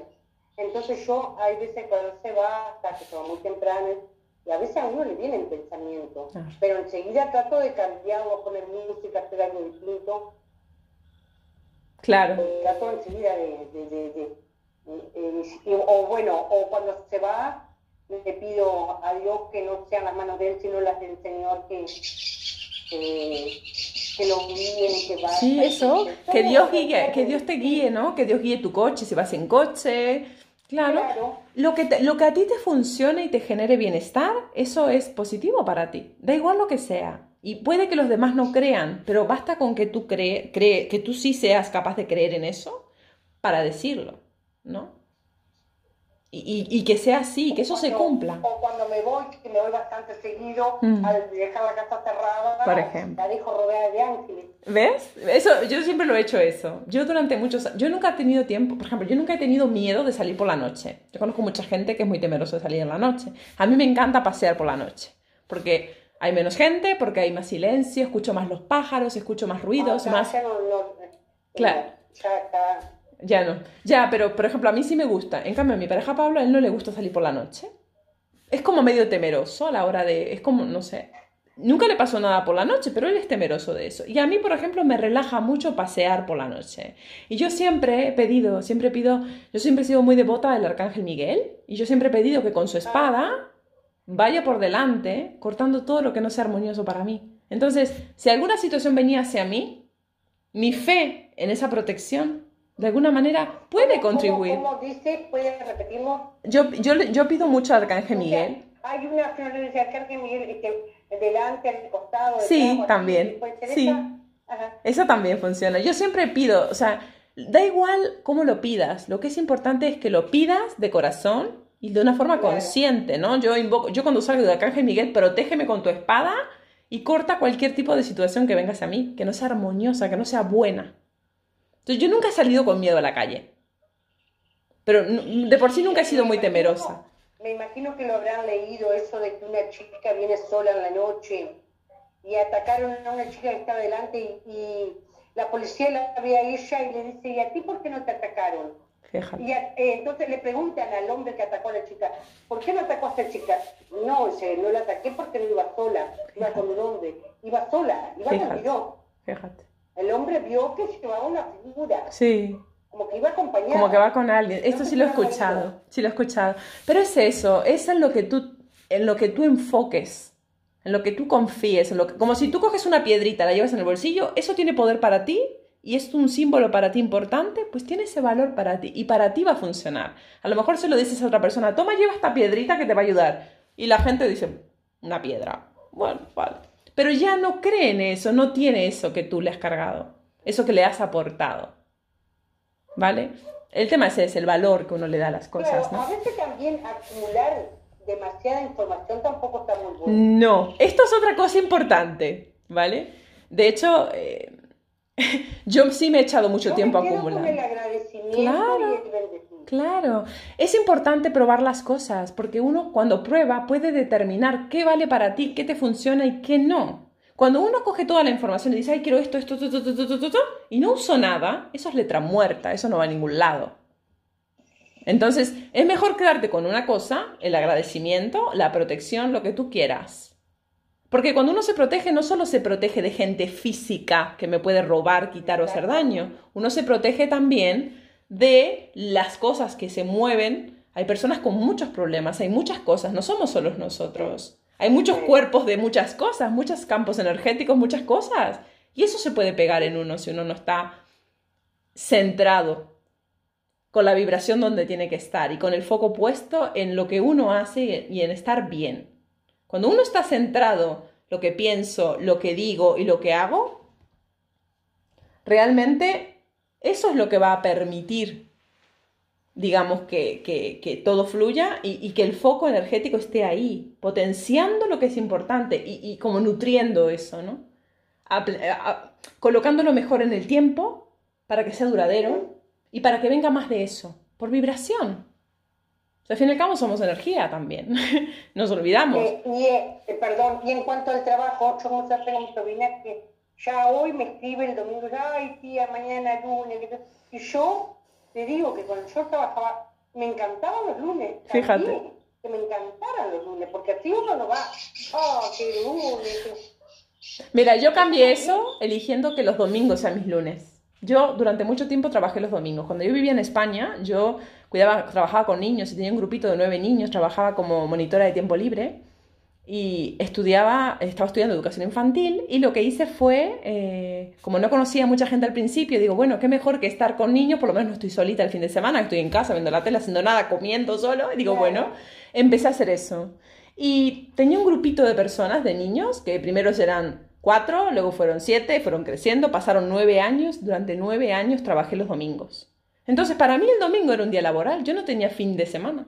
entonces yo, hay veces cuando se va, hasta que se va muy temprano, y a veces a uno le viene el pensamiento, pero enseguida trato de cambiarlo, poner música, hacer algo distinto. Claro. Eh, trato enseguida de, de, de, o bueno, o cuando se va, le pido a Dios que no sean las manos de él, sino las del Señor que, que, lo guíen, que vaya. Sí, eso, que Dios, guíe, que Dios te guíe, ¿no? Que Dios guíe tu coche, si vas en coche, Claro. Lo, que lo que a ti te funcione y te genere bienestar, eso es positivo para ti. Da igual lo que sea. Y puede que los demás no crean, pero basta con que tú, cree, cree, que tú sí seas capaz de creer en eso para decirlo, ¿no? Y, que sea así, que eso se cumpla. O cuando me voy, que me voy bastante seguido, mm. al dejar la casa cerrada, por ejemplo. la dejo rodeada de ángeles. ¿Ves? Eso, yo siempre lo he hecho eso. Yo durante muchos yo nunca he tenido tiempo, por ejemplo, yo nunca he tenido miedo de salir por la noche. Yo conozco mucha gente que es muy temerosa de salir en la noche. A mí me encanta pasear por la noche, porque hay menos gente, porque hay más silencio, escucho más los pájaros, escucho más ruidos, más... claro. Ya no. Ya, pero por ejemplo, a mí sí me gusta. En cambio, a mi pareja Pablo, a él no le gusta salir por la noche. Es como medio temeroso a la hora de. Es como, no sé. Nunca le pasó nada por la noche, pero él es temeroso de eso. Y a mí, por ejemplo, me relaja mucho pasear por la noche. Y yo siempre he pedido, siempre pido, yo siempre he sido muy devota del Arcángel Miguel. Y yo siempre he pedido que con su espada vaya por delante, cortando todo lo que no sea armonioso para mí. Entonces, si alguna situación venía hacia mí, mi fe en esa protección de alguna manera puede contribuir. ¿Cómo, dice? ¿Puede repetirlo? Yo, yo, yo pido mucho al Arcángel Miguel. Hay una flor de Arcángel Miguel delante, al costado. Sí, también. Sí. Eso también funciona. Yo siempre pido, o sea, da igual cómo lo pidas. Lo que es importante es que lo pidas de corazón y de una forma consciente, ¿no? Yo invoco, yo cuando salgo de Arcángel Miguel, protégeme con tu espada y corta cualquier tipo de situación que venga hacia mí, que no sea armoniosa, que no sea buena. Entonces yo nunca he salido con miedo a la calle. Pero de por sí nunca he sido muy temerosa. Me imagino que lo habrán leído eso de que una chica viene sola en la noche y atacaron a una chica que estaba delante y, la policía la ve a ella y le dice, ¿y a ti por qué no te atacaron? Y eh, entonces le preguntan al hombre que atacó a la chica, ¿por qué no atacó a esta chica? No, dice, no la ataqué porque no iba sola, iba con un hombre, iba sola, iba Fíjate. Fíjate. El hombre vio que llevaba una figura. Sí. Como que iba acompañado. Como que va con alguien. Esto sí lo he escuchado. Sí lo he escuchado. Pero es eso, es en lo que tú, en lo que tú enfoques, en lo que tú confíes, en lo que, como si tú coges una piedrita, la llevas en el bolsillo, eso tiene poder para ti y es un símbolo para ti importante, pues tiene ese valor para ti y para ti va a funcionar. A lo mejor se lo dices a otra persona, toma, lleva esta piedrita que te va a ayudar. Y la gente dice, una piedra. Bueno, vale pero ya no cree en eso, no tiene eso que tú le has cargado, eso que le has aportado. ¿Vale? El tema es ese, el valor que uno le da a las cosas. ¿no? A veces también acumular demasiada información tampoco está muy bueno. No, esto es otra cosa importante, ¿vale? De hecho, eh, yo sí me he echado mucho tiempo acumulando. el agradecimiento claro. y el Claro, es importante probar las cosas porque uno cuando prueba puede determinar qué vale para ti, qué te funciona y qué no. Cuando uno coge toda la información y dice, ay, quiero esto, esto, esto, esto, esto, esto, y no uso nada, eso es letra muerta, eso no va a ningún lado. Entonces, es mejor quedarte con una cosa, el agradecimiento, la protección, lo que tú quieras. Porque cuando uno se protege, no solo se protege de gente física que me puede robar, quitar o hacer daño, uno se protege también de las cosas que se mueven. Hay personas con muchos problemas, hay muchas cosas, no somos solos nosotros. Hay muchos cuerpos de muchas cosas, muchos campos energéticos, muchas cosas. Y eso se puede pegar en uno si uno no está centrado con la vibración donde tiene que estar y con el foco puesto en lo que uno hace y en estar bien. Cuando uno está centrado lo que pienso, lo que digo y lo que hago, realmente eso es lo que va a permitir, digamos, que, todo fluya y, que el foco energético esté ahí, potenciando lo que es importante y, como nutriendo eso, ¿no? colocándolo mejor en el tiempo para que sea duradero y para que venga más de eso, por vibración. Al fin y al cabo somos energía también, nos olvidamos. Eh, y, eh, perdón, y en cuanto al trabajo, yo como tengo mi sobrina que ya hoy me escribe el domingo, ay tía, mañana lunes. Y yo te digo que cuando yo trabajaba, me encantaban los lunes. Fíjate. que me encantaran los lunes, porque así uno no va, oh, qué lunes. Mira, yo cambié eso eligiendo que los domingos sean mis lunes. Yo durante mucho tiempo trabajé los domingos. Cuando yo vivía en España, yo cuidaba, trabajaba con niños y tenía un grupito de nueve niños, trabajaba como monitora de tiempo libre y estudiaba, estaba estudiando educación infantil y lo que hice fue, eh, como no conocía a mucha gente al principio, digo, bueno, qué mejor que estar con niños, por lo menos no estoy solita el fin de semana, estoy en casa viendo la tele, haciendo nada, comiendo solo, y digo, bueno, empecé a hacer eso. Y tenía un grupito de personas, de niños, que primero eran cuatro, luego fueron siete, fueron creciendo, pasaron nueve años, durante nueve años trabajé los domingos. Entonces, para mí el domingo era un día laboral, yo no tenía fin de semana.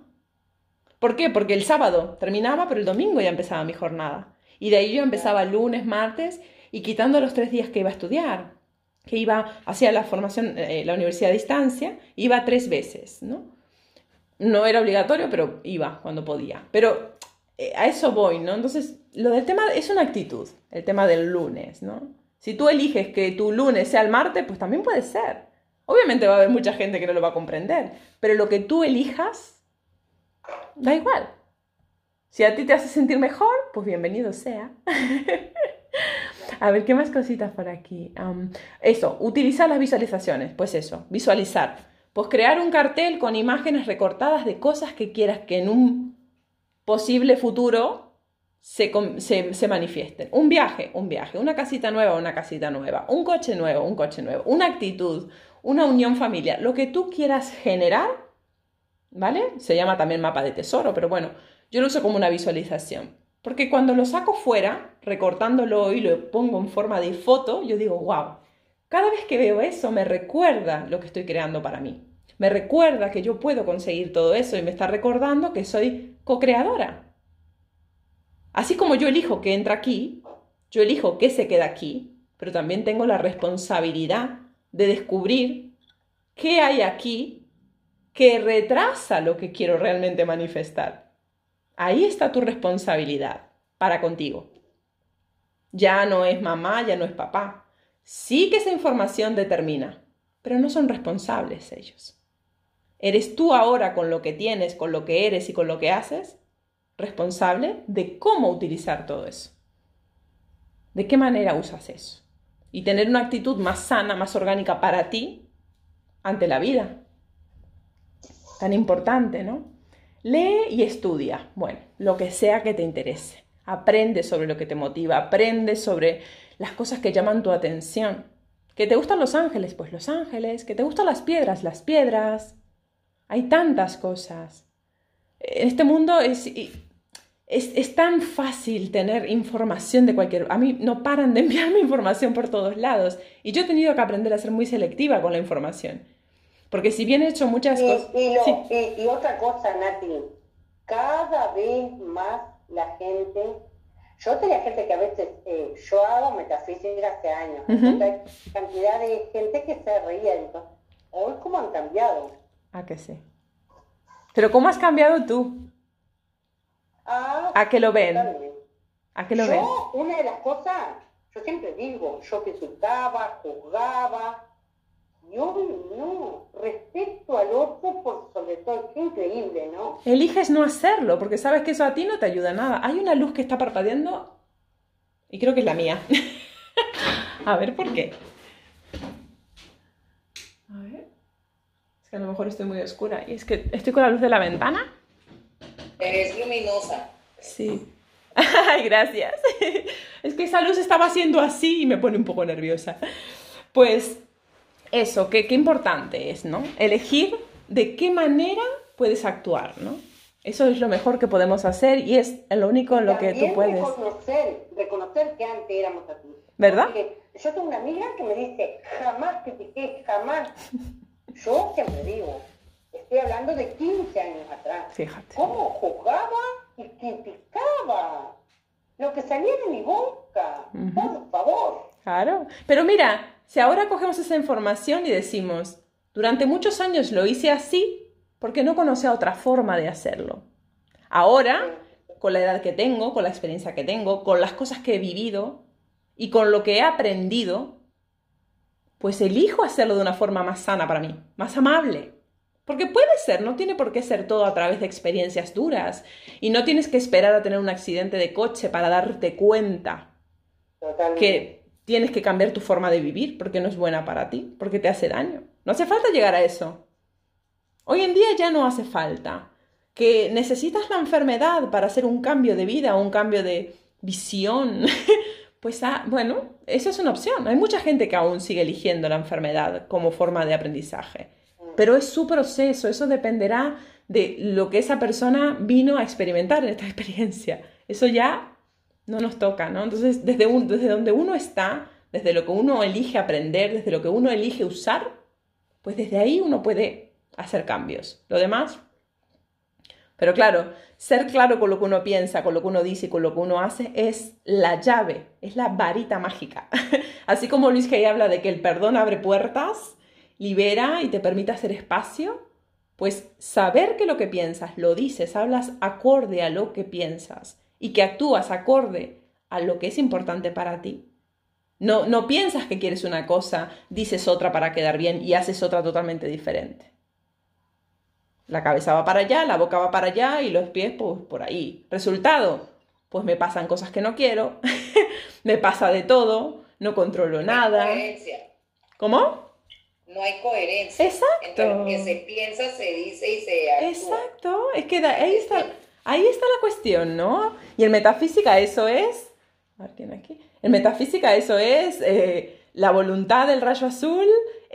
¿Por qué? Porque el sábado terminaba, pero el domingo ya empezaba mi jornada. Y de ahí yo empezaba lunes, martes y quitando los tres días que iba a estudiar, que iba hacia la formación, eh, la universidad a distancia, iba tres veces, ¿no? No era obligatorio, pero iba cuando podía. Pero eh, a eso voy, ¿no? Entonces, lo del tema es una actitud, el tema del lunes, ¿no? Si tú eliges que tu lunes sea el martes, pues también puede ser. Obviamente va a haber mucha gente que no lo va a comprender, pero lo que tú elijas, da igual. Si a ti te hace sentir mejor, pues bienvenido sea. a ver, ¿qué más cositas por aquí? eso, utilizar las visualizaciones. Pues eso, visualizar. Pues crear un cartel con imágenes recortadas de cosas que quieras que en un posible futuro se, se, manifiesten. Un viaje, un viaje. Una casita nueva, una casita nueva. Un coche nuevo, un coche nuevo. Una actitud, una unión familiar. Lo que tú quieras generar, ¿vale? Se llama también mapa de tesoro, pero bueno, yo lo uso como una visualización. Porque cuando lo saco fuera, recortándolo y lo pongo en forma de foto, yo digo, wow, cada vez que veo eso me recuerda lo que estoy creando para mí. Me recuerda que yo puedo conseguir todo eso y me está recordando que soy co-creadora. Así como yo elijo que entra aquí, yo elijo que se queda aquí, pero también tengo la responsabilidad de descubrir qué hay aquí que retrasa lo que quiero realmente manifestar. Ahí está tu responsabilidad para contigo. Ya no es mamá, ya no es papá. Sí que esa información determina, pero no son responsables ellos. ¿Eres tú ahora con lo que tienes, con lo que eres y con lo que haces responsable de cómo utilizar todo eso? ¿De qué manera usas eso? Y tener una actitud más sana, más orgánica para ti ante la vida. Tan importante, ¿no? Lee y estudia, bueno, lo que sea que te interese. Aprende sobre lo que te motiva, aprende sobre las cosas que llaman tu atención. ¿Que te gustan los ángeles? Pues los ángeles. ¿Que te gustan las piedras? Las piedras. Hay tantas cosas. En este mundo es, es, tan fácil tener información de cualquier... A mí no paran de enviarme información por todos lados. Y yo he tenido que aprender a ser muy selectiva con la información. Porque si bien he hecho muchas cosas... Y, otra cosa, Nati, cada vez más la gente... Yo tenía gente que a veces, eh, yo hago metafísica hace años, hay cantidad de gente que se reía, entonces, hoy cómo han cambiado. Ah, que sí. Pero ¿cómo has cambiado tú? Ah, ¿A que lo ven? ¿A que lo yo, ven? Una de las cosas, yo siempre digo, yo que juzgaba, juzgaba, yo no, respeto al otro por sobre todo, qué increíble, ¿no? Eliges no hacerlo porque sabes que eso a ti no te ayuda a nada. Hay una luz que está parpadeando y creo que es la mía. a ver por qué. A ver. Es que a lo mejor estoy muy oscura y es que estoy con la luz de la ventana. Es luminosa. Sí. Ay, gracias. Es que esa luz estaba haciendo así y me pone un poco nerviosa. Pues eso, qué, importante es, ¿no? Elegir de qué manera puedes actuar, ¿no? Eso es lo mejor que podemos hacer y es lo único en lo que tú puedes. Reconocer, reconocer que antes éramos así. ¿Verdad? yo tengo una amiga que me dice, jamás critiqué, jamás. Yo siempre digo, estoy hablando de 15 años atrás. Fíjate. ¿Cómo jugaba y criticaba? Lo que salía de mi boca, por favor. Claro. Pero mira, si ahora cogemos esa información y decimos, durante muchos años lo hice así porque no conocía otra forma de hacerlo. Ahora, con la edad que tengo, con la experiencia que tengo, con las cosas que he vivido y con lo que he aprendido, pues elijo hacerlo de una forma más sana para mí, más amable. Porque puede ser, no tiene por qué ser todo a través de experiencias duras y no tienes que esperar a tener un accidente de coche para darte cuenta que tienes que cambiar tu forma de vivir porque no es buena para ti, porque te hace daño. No hace falta llegar a eso. Hoy en día ya no hace falta. Que necesitas la enfermedad para hacer un cambio de vida, un cambio de visión. pues ah, bueno, eso es una opción. Hay mucha gente que aún sigue eligiendo la enfermedad como forma de aprendizaje. Pero es su proceso, eso dependerá de lo que esa persona vino a experimentar en esta experiencia. Eso ya no nos toca, ¿no? Entonces, desde, desde donde uno está, desde lo que uno elige aprender, desde lo que uno elige usar, pues desde ahí uno puede hacer cambios. Lo demás, Pero claro, ser claro con lo que uno piensa, con lo que uno dice y con lo que uno hace es la llave, es la varita mágica. Así como Luis Hay habla de que el perdón abre puertas, libera y te permite hacer espacio, pues saber que lo que piensas lo dices, hablas acorde a lo que piensas y que actúas acorde a lo que es importante para ti. No, no piensas que quieres una cosa, dices otra para quedar bien y haces otra totalmente diferente. La cabeza va para allá, la boca va para allá y los pies pues por ahí. Resultado, pues me pasan cosas que no quiero, me pasa de todo, no controlo nada. ¿Cómo? No hay coherencia. Exacto. lo que se piensa, se dice y se actúa. Exacto, es que ahí está, ahí está la cuestión, ¿no? Y en metafísica eso es... A ver, ¿quién aquí? En metafísica eso es eh, la voluntad del rayo azul,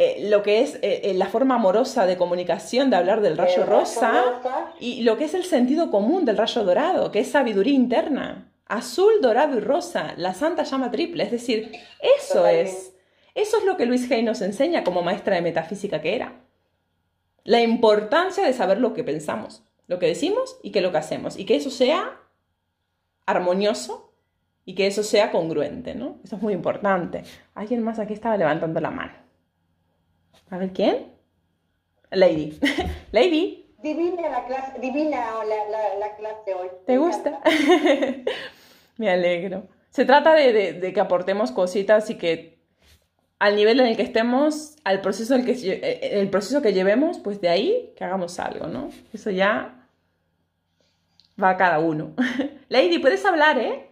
eh, lo que es eh, la forma amorosa de comunicación de hablar del rayo rosa y lo que es el sentido común del rayo dorado, que es sabiduría interna. Azul, dorado y rosa, la santa llama triple. Es decir, eso es. Eso es lo que Luis Hay nos enseña como maestra de metafísica que era. La importancia de saber lo que pensamos, lo que decimos y que lo que hacemos. Y que eso sea armonioso y que eso sea congruente, ¿no? Eso es muy importante. Alguien más aquí estaba levantando la mano. A ver, ¿quién? Lady. Lady. Divina la clase, divina la, la, clase hoy. ¿Te gusta? Me alegro. Se trata de, de, que aportemos cositas y que al nivel en el que estemos, al proceso el, que, eh, el proceso que llevemos, pues de ahí que hagamos algo, ¿no? Eso ya va a cada uno. Lady, puedes hablar, ¿eh?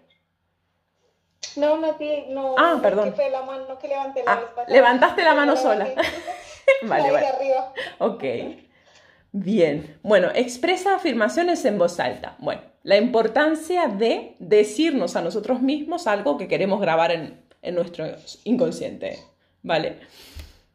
No, no, no. Ah, perdón. Que la mano, que levanté la ah, levantaste la mano sola. vale, vale. Arriba. Ok. Bien. Bueno, expresa afirmaciones en voz alta. Bueno, la importancia de decirnos a nosotros mismos algo que queremos grabar en, en nuestro inconsciente. ¿Vale?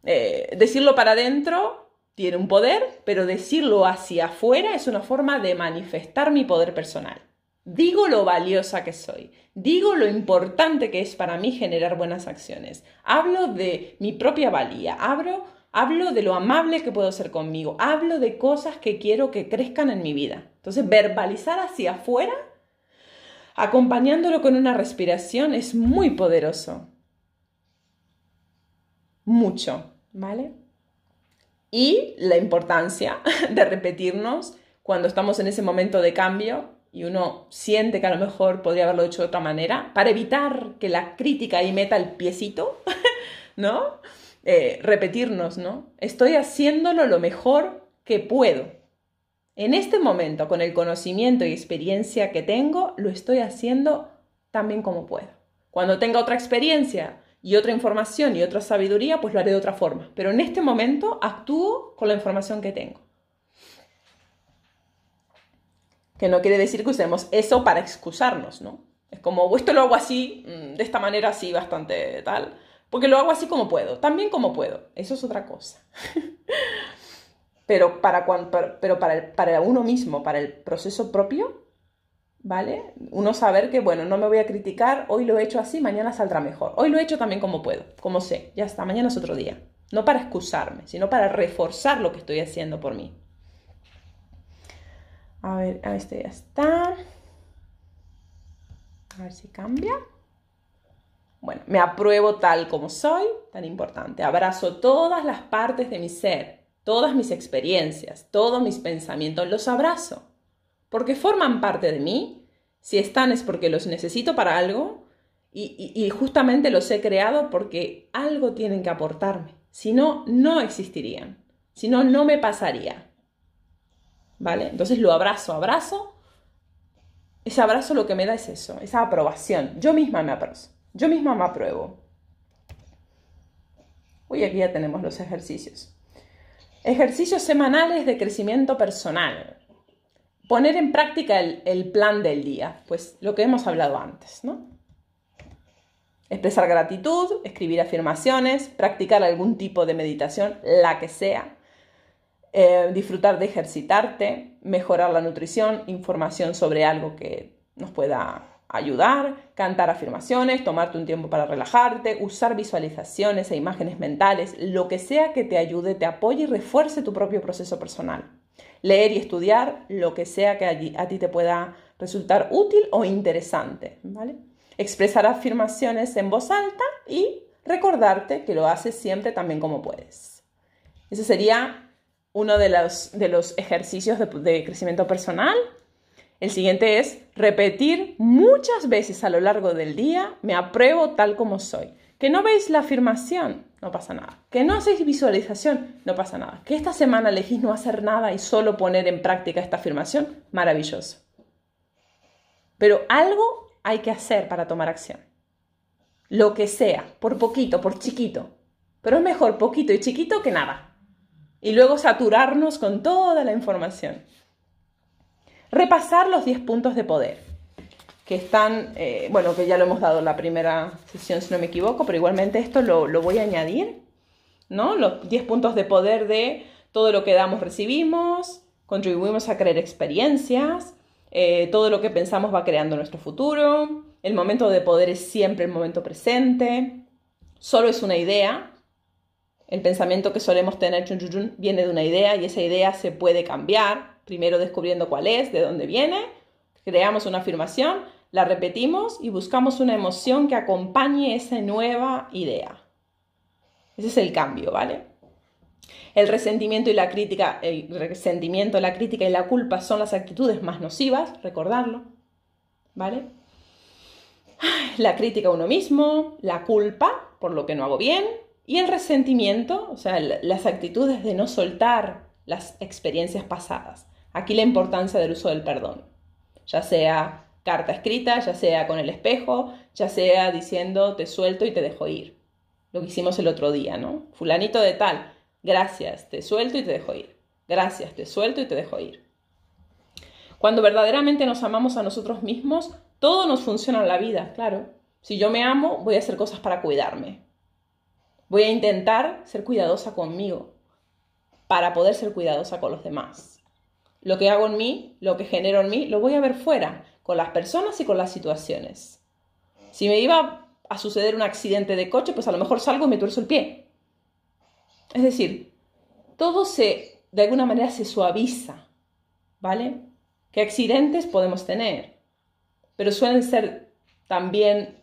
Eh, decirlo para adentro tiene un poder, pero decirlo hacia afuera es una forma de manifestar mi poder personal. Digo lo valiosa que soy. Digo lo importante que es para mí generar buenas acciones. Hablo de mi propia valía. Hablo, hablo de lo amable que puedo ser conmigo. Hablo de cosas que quiero que crezcan en mi vida. Entonces, verbalizar hacia afuera, acompañándolo con una respiración, es muy poderoso. Mucho, ¿vale? Y la importancia de repetirnos cuando estamos en ese momento de cambio y uno siente que a lo mejor podría haberlo hecho de otra manera, para evitar que la crítica ahí meta el piecito, ¿no? Eh, repetirnos, ¿no? Estoy haciéndolo lo mejor que puedo. En este momento, con el conocimiento y experiencia que tengo, lo estoy haciendo también como puedo. Cuando tenga otra experiencia y otra información y otra sabiduría, pues lo haré de otra forma. Pero en este momento actúo con la información que tengo. que no quiere decir que usemos eso para excusarnos, ¿no? Es como, esto lo hago así, mm, de esta manera así, bastante tal, porque lo hago así como puedo, también como puedo, eso es otra cosa. pero para, para, para uno mismo, para el proceso propio, ¿vale? Uno saber que, bueno, no me voy a criticar, hoy lo he hecho así, mañana saldrá mejor. Hoy lo he hecho también como puedo, como sé, ya está, mañana es otro día. No para excusarme, sino para reforzar lo que estoy haciendo por mí. A ver, a este ya está. A ver si cambia. Bueno, me apruebo tal como soy, tan importante. Abrazo todas las partes de mi ser, todas mis experiencias, todos mis pensamientos, los abrazo, porque forman parte de mí. Si están es porque los necesito para algo y, justamente los he creado porque algo tienen que aportarme. Si no, no existirían. Si no, no me pasaría. ¿vale? Entonces lo abrazo, abrazo. Ese abrazo lo que me da es eso, esa aprobación. Yo misma me abrazo, yo misma me apruebo. Uy, aquí ya tenemos los ejercicios. Ejercicios semanales de crecimiento personal. Poner en práctica el, plan del día, pues lo que hemos hablado antes, ¿no? Expresar gratitud, escribir afirmaciones, practicar algún tipo de meditación, la que sea, eh, disfrutar de ejercitarte, mejorar la nutrición, información sobre algo que nos pueda ayudar, cantar afirmaciones, tomarte un tiempo para relajarte, usar visualizaciones e imágenes mentales, lo que sea que te ayude, te apoye y refuerce tu propio proceso personal. leer y estudiar lo que sea que a ti te pueda resultar útil o interesante, ¿vale? Expresar afirmaciones en voz alta y recordarte que lo haces siempre también como puedes. Ese sería uno de los, de los ejercicios de, de crecimiento personal. El siguiente es repetir muchas veces a lo largo del día, me apruebo tal como soy. Que no veis la afirmación, no pasa nada. Que no hacéis visualización, no pasa nada. Que esta semana elegís no hacer nada y solo poner en práctica esta afirmación, maravilloso. Pero algo hay que hacer para tomar acción. Lo que sea, por poquito, por chiquito. Pero es mejor poquito y chiquito que nada. Y luego saturarnos con toda la información. Repasar los 10 puntos de poder, que están, eh, bueno, que ya lo hemos dado en la primera sesión, si no me equivoco, pero igualmente esto lo, lo voy a añadir, ¿no? Los 10 puntos de poder de todo lo que damos recibimos, contribuimos a crear experiencias, eh, todo lo que pensamos va creando nuestro futuro, el momento de poder es siempre el momento presente, solo es una idea, el pensamiento que solemos tener viene de una idea y esa idea se puede cambiar, primero descubriendo cuál es, de dónde viene, creamos una afirmación, la repetimos y buscamos una emoción que acompañe esa nueva idea. Ese es el cambio, ¿vale? El resentimiento y la crítica, el resentimiento, la crítica y la culpa son las actitudes más nocivas, recordarlo, ¿vale? La crítica a uno mismo, la culpa por lo que no hago bien y el resentimiento, o sea, las actitudes de no soltar las experiencias pasadas. Aquí la importancia del uso del perdón, ya sea carta escrita, ya sea con el espejo, ya sea diciendo te suelto y te dejo ir. Lo que hicimos el otro día, ¿no? Fulanito de tal, Gracias, te suelto y te dejo ir. Gracias, te suelto y te dejo ir. Cuando verdaderamente nos amamos a nosotros mismos, todo nos funciona en la vida, claro. Si yo me amo, voy a hacer cosas para cuidarme. Voy a intentar ser cuidadosa conmigo para poder ser cuidadosa con los demás. Lo que hago en mí, lo que genero en mí, lo voy a ver fuera, con las personas y con las situaciones. Si me iba a suceder un accidente de coche, pues a lo mejor salgo y me tuerzo el pie. Es decir, todo se, de alguna manera, se suaviza, ¿vale? ¿Qué accidentes podemos tener? Pero suelen ser también,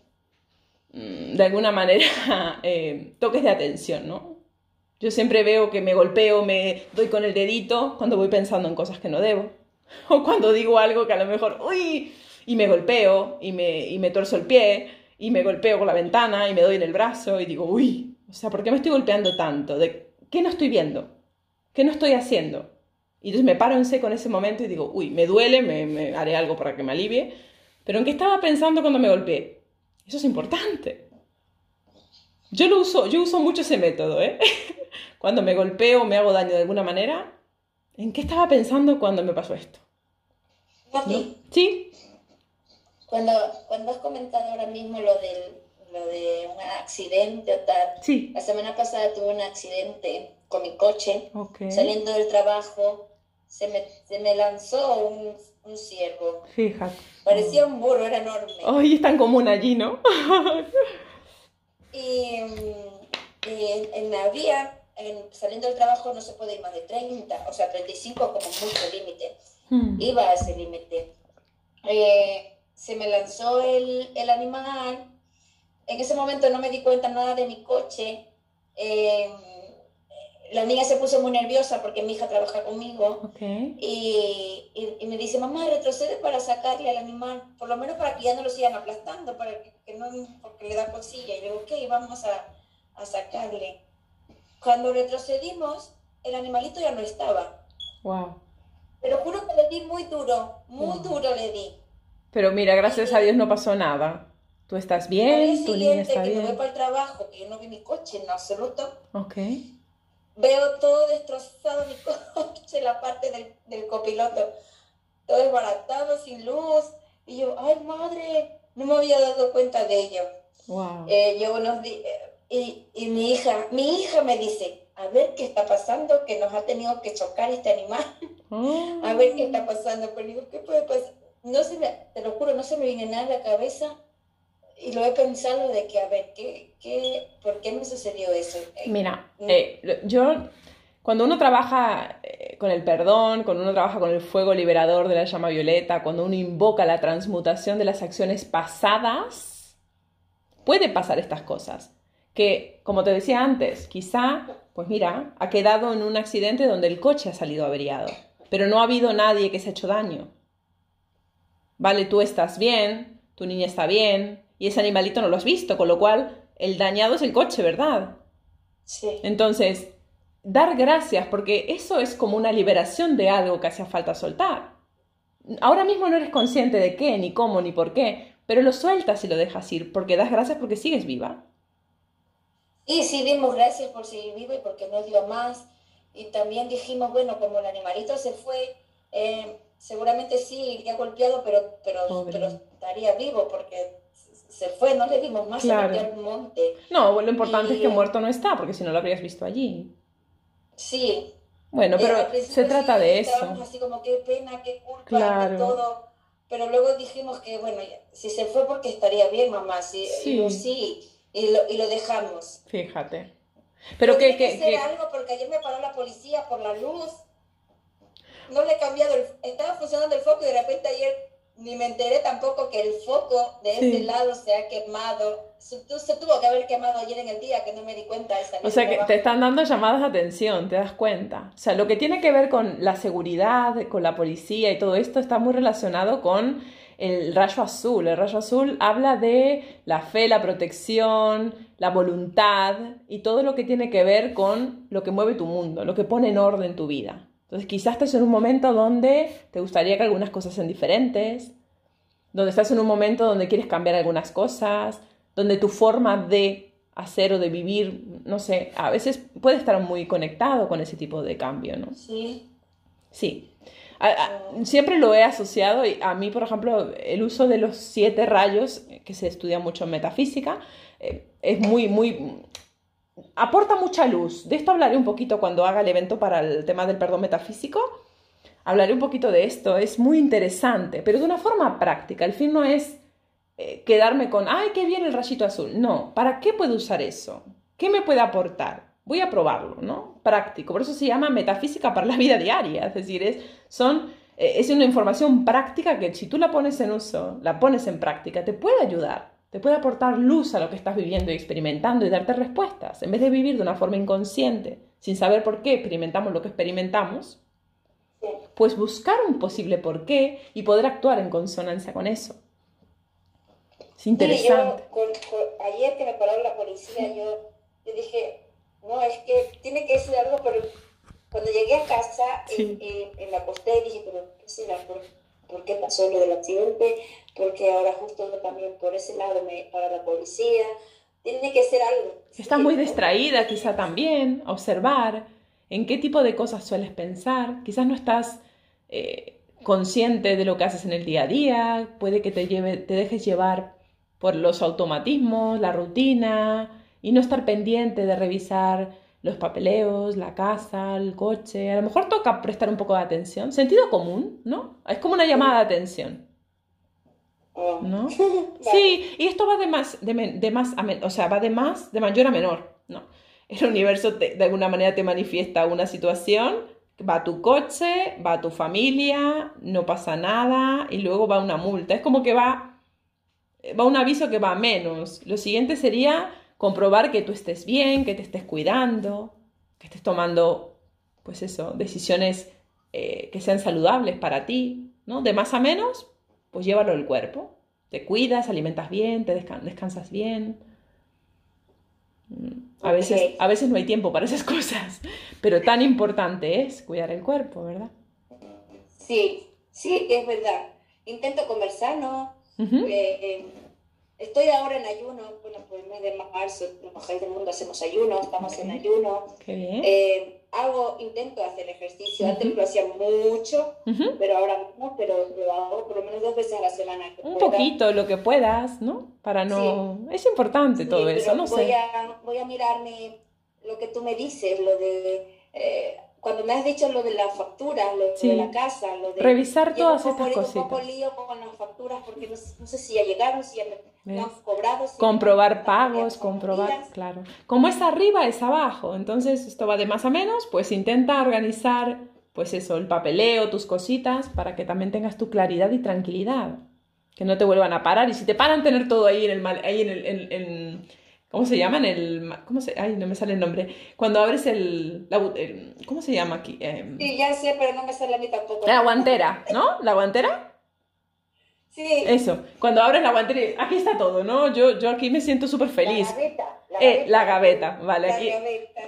mm, de alguna manera, eh, toques de atención, ¿no? Yo siempre veo que me golpeo, me doy con el dedito cuando voy pensando en cosas que no debo. O cuando digo algo que a lo mejor, uy, y me golpeo, y me, y me torzo el pie, y me golpeo con la ventana, y me doy en el brazo, y digo, uy, o sea, ¿por qué me estoy golpeando tanto? ¿De qué no estoy viendo? ¿Qué no estoy haciendo? Y entonces me paro en seco en ese momento y digo, uy, me duele, me, haré algo para que me alivie. Pero ¿en qué estaba pensando cuando me golpeé? Eso es importante. Yo lo uso, yo uso mucho ese método, ¿eh? cuando me golpeo o me hago daño de alguna manera, ¿en qué estaba pensando cuando me pasó esto? ¿Sí? Cuando, cuando has comentado ahora mismo lo del lo de un accidente o tal. Sí. La semana pasada tuve un accidente con mi coche. Saliendo del trabajo, se me, se me lanzó un, un ciervo. Fíjate. Parecía un burro, era enorme. Ay, es tan común allí, ¿no? y, en, la vía, saliendo del trabajo, no se puede ir más de 30, o sea, 35 como mucho límite. Hmm. Iba a ese límite. Eh, se me lanzó el, el animal en ese momento no me di cuenta nada de mi coche. Em, la niña se puso muy nerviosa porque mi hija trabaja conmigo y, y, me dice, mamá, retrocede para sacarle al animal, por lo menos para que ya no lo sigan aplastando, para que, no, porque le da cosilla. Y digo, ok, vamos a, a, sacarle. Cuando retrocedimos, el animalito ya no estaba. Wow. Pero juro que le di muy duro, muy duro le di. Pero mira, gracias a Dios no pasó nada. ¿Tú estás bien? ¿Tu niña está que bien? me voy para el trabajo, que yo no vi mi coche en absoluto. Ok. Veo todo destrozado mi coche, la parte del, del copiloto, todo desbaratado, sin luz. Y yo, ay madre, no me había dado cuenta de ello. Wow. Eh, yo unos días, y, y mi hija, mi hija me dice, a ver qué está pasando, que nos ha tenido que chocar este animal. Oh. A ver qué está pasando. Pero digo, ¿qué puede pasar? No se me, te lo juro, no se me viene nada a la cabeza y lo he pensado de que, a ver, ¿qué, qué, ¿por qué me sucedió eso? Mira, mm. eh, yo, cuando uno trabaja eh, con el perdón, cuando uno trabaja con el fuego liberador de la llama violeta, cuando uno invoca la transmutación de las acciones pasadas, puede pasar estas cosas. Que, como te decía antes, quizá, pues mira, ha quedado en un accidente donde el coche ha salido averiado, pero no ha habido nadie que se ha hecho daño. Vale, tú estás bien, tu niña está bien, y ese animalito no lo has visto, con lo cual el dañado es el coche, ¿verdad? Sí. Entonces, dar gracias, porque eso es como una liberación de algo que hacía falta soltar. Ahora mismo no eres consciente de qué, ni cómo, ni por qué, pero lo sueltas y lo dejas ir, porque das gracias porque sigues viva. Y sí, dimos gracias por seguir viva y porque no dio más. Y también dijimos, bueno, como el animalito se fue, eh, seguramente sí iría golpeado, pero, pero, pero estaría vivo porque se fue, no le dimos más claro. al monte. No, lo importante es que muerto no está, porque si no lo habrías visto allí. Sí. Bueno, pero se trata de eso. así como qué pena, qué culpa, claro. todo. Pero luego dijimos que, bueno, si se fue porque estaría bien, mamá, sí, sí. sí y, lo, y lo dejamos. Fíjate. Pero que... que, que... algo porque ayer me paró la policía por la luz. No le he cambiado, el, estaba funcionando el foco y de repente ayer ni me enteré tampoco que el foco de ese lado se ha quemado. Se, tuvo que haber quemado ayer en el día, que no me di cuenta. o sea, que te están dando llamadas de atención, te das cuenta. O sea, lo que tiene que ver con la seguridad, con la policía y todo esto está muy relacionado con el rayo azul. El rayo azul habla de la fe, la protección, la voluntad y todo lo que tiene que ver con lo que mueve tu mundo, lo que pone en orden tu vida. Entonces quizás estás en un momento donde te gustaría que algunas cosas sean diferentes, donde estás en un momento donde quieres cambiar algunas cosas, donde tu forma de hacer o de vivir, no sé, a veces puede estar muy conectado con ese tipo de cambio, ¿no? Sí. Sí. Siempre lo he asociado, a mí, por ejemplo, el uso de los siete rayos, que se estudia mucho en metafísica, eh, es muy, muy, aporta mucha luz. De esto hablaré un poquito cuando haga el evento para el tema del perdón metafísico. Hablaré un poquito de esto, es muy interesante, pero de una forma práctica. El fin no es eh, quedarme con, ay, qué bien el rayito azul. No, ¿para qué puedo usar eso? ¿Qué me puede aportar? Voy a probarlo, ¿no? Práctico. Por eso se llama metafísica para la vida diaria. Es decir, es, son, eh, es una información práctica que si tú la pones en uso, la pones en práctica, te puede ayudar te puede aportar luz a lo que estás viviendo y experimentando y darte respuestas. En vez de vivir de una forma inconsciente, sin saber por qué experimentamos lo que experimentamos, pues buscar un posible por qué y poder actuar en consonancia con eso. Es interesante. ayer que me paró la policía, yo, dije, no, es que tiene que ser algo, pero cuando llegué a casa, en, en, la acosté dije, pero ¿qué será? ¿Por, ¿Por qué pasó lo del accidente? porque ahora justo también por ese lado me para la policía. Tiene que ser algo. Estás muy distraída quizá también, observar en qué tipo de cosas sueles pensar. Quizás no estás eh, consciente de lo que haces en el día a día, puede que te, lleve, te dejes llevar por los automatismos, la rutina, y no estar pendiente de revisar los papeleos, la casa, el coche. A lo mejor toca prestar un poco de atención. Sentido común, ¿no? Es como una llamada de atención. ¿no? Sí, y esto va de más, de, más o sea, va de más, de mayor a menor, ¿no? El universo de alguna manera te manifiesta una situación, va tu coche, va tu familia, no pasa nada, y luego va una multa. Es como que va, va un aviso que va a menos. Lo siguiente sería comprobar que tú estés bien, que te estés cuidando, que estés tomando, pues eso, decisiones eh, que sean saludables para ti, ¿no? De más a menos, pues llévalo el cuerpo. Te cuidas, alimentas bien, te descansas bien. Mm, a veces, a veces no hay tiempo para esas cosas, pero tan importante es cuidar el cuerpo, ¿verdad? Sí, sí, es verdad. Intento conversar, ¿no? Eh, eh, estoy ahora en ayuno, bueno, por el mes de marzo, los mujeres del mundo hacemos ayuno, estamos en ayuno. Qué bien. Eh, hago, intento hacer ejercicio. Antes lo hacía mucho, pero ahora no, pero lo hago por lo menos dos veces a la semana. Un poquito, lo que puedas, ¿no? Para no... Es importante todo eso, no voy sé. A, voy a mirarme lo que tú me dices, lo de... Eh, cuando me has dicho lo de las facturas, lo de la casa, lo de... Revisar todas estas cositas. un poco lío con las facturas porque no, sé si ya llegaron, si ya me, han cobrado. comprobar pagos, comprobar, claro. Como es arriba, es abajo. Entonces, esto va de más a menos, pues intenta organizar pues eso, el papeleo, tus cositas, para que también tengas tu claridad y tranquilidad. Que no te vuelvan a parar. Y si te paran, tener todo ahí en el... Ahí en el ¿Cómo se llaman? El, ¿Cómo se...? Ay, no me sale el nombre. Cuando abres el... ¿Cómo se llama aquí? Em, sí, ya sé, pero no me sale a mí tampoco. La guantera, ¿no? ¿La guantera? Sí. Eso. Cuando abres la guantera, aquí está todo, ¿no? Yo, yo aquí me siento súper feliz. La gaveta. La, eh, la gaveta, vale, aquí.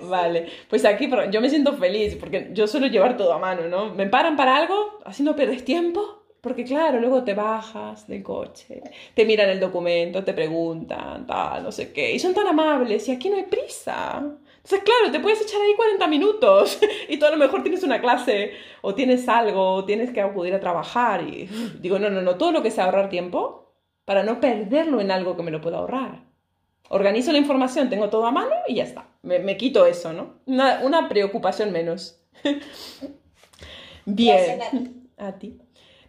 Vale, pues aquí yo me siento feliz porque yo suelo llevar todo a mano, ¿no? Me paran para algo, así no pierdes tiempo porque claro, luego te bajas del coche, te miran el documento, te preguntan, tal, no sé qué, y son tan amables, y aquí no hay prisa. Entonces, claro, te puedes echar ahí 40 minutos y tú a lo mejor tienes una clase o tienes algo, o tienes que acudir a trabajar y digo, no, no, no, todo lo que sea ahorrar tiempo para no perderlo en algo que me lo pueda ahorrar. Organizo la información, tengo todo a mano y ya está. Me, quito eso, ¿no? Una, una preocupación menos. Bien. A ti.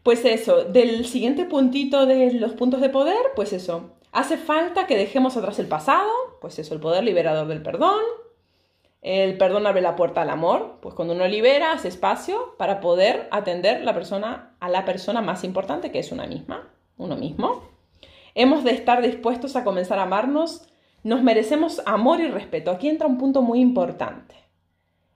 Pues eso, del siguiente puntito de los puntos de poder, pues eso, hace falta que dejemos atrás el pasado, pues eso, el poder liberador del perdón. El perdón abre la puerta al amor, pues cuando uno libera hace espacio para poder atender la persona, a la persona más importante que es una misma, uno mismo. Hemos de estar dispuestos a comenzar a amarnos, nos merecemos amor y respeto. Aquí entra un punto muy importante.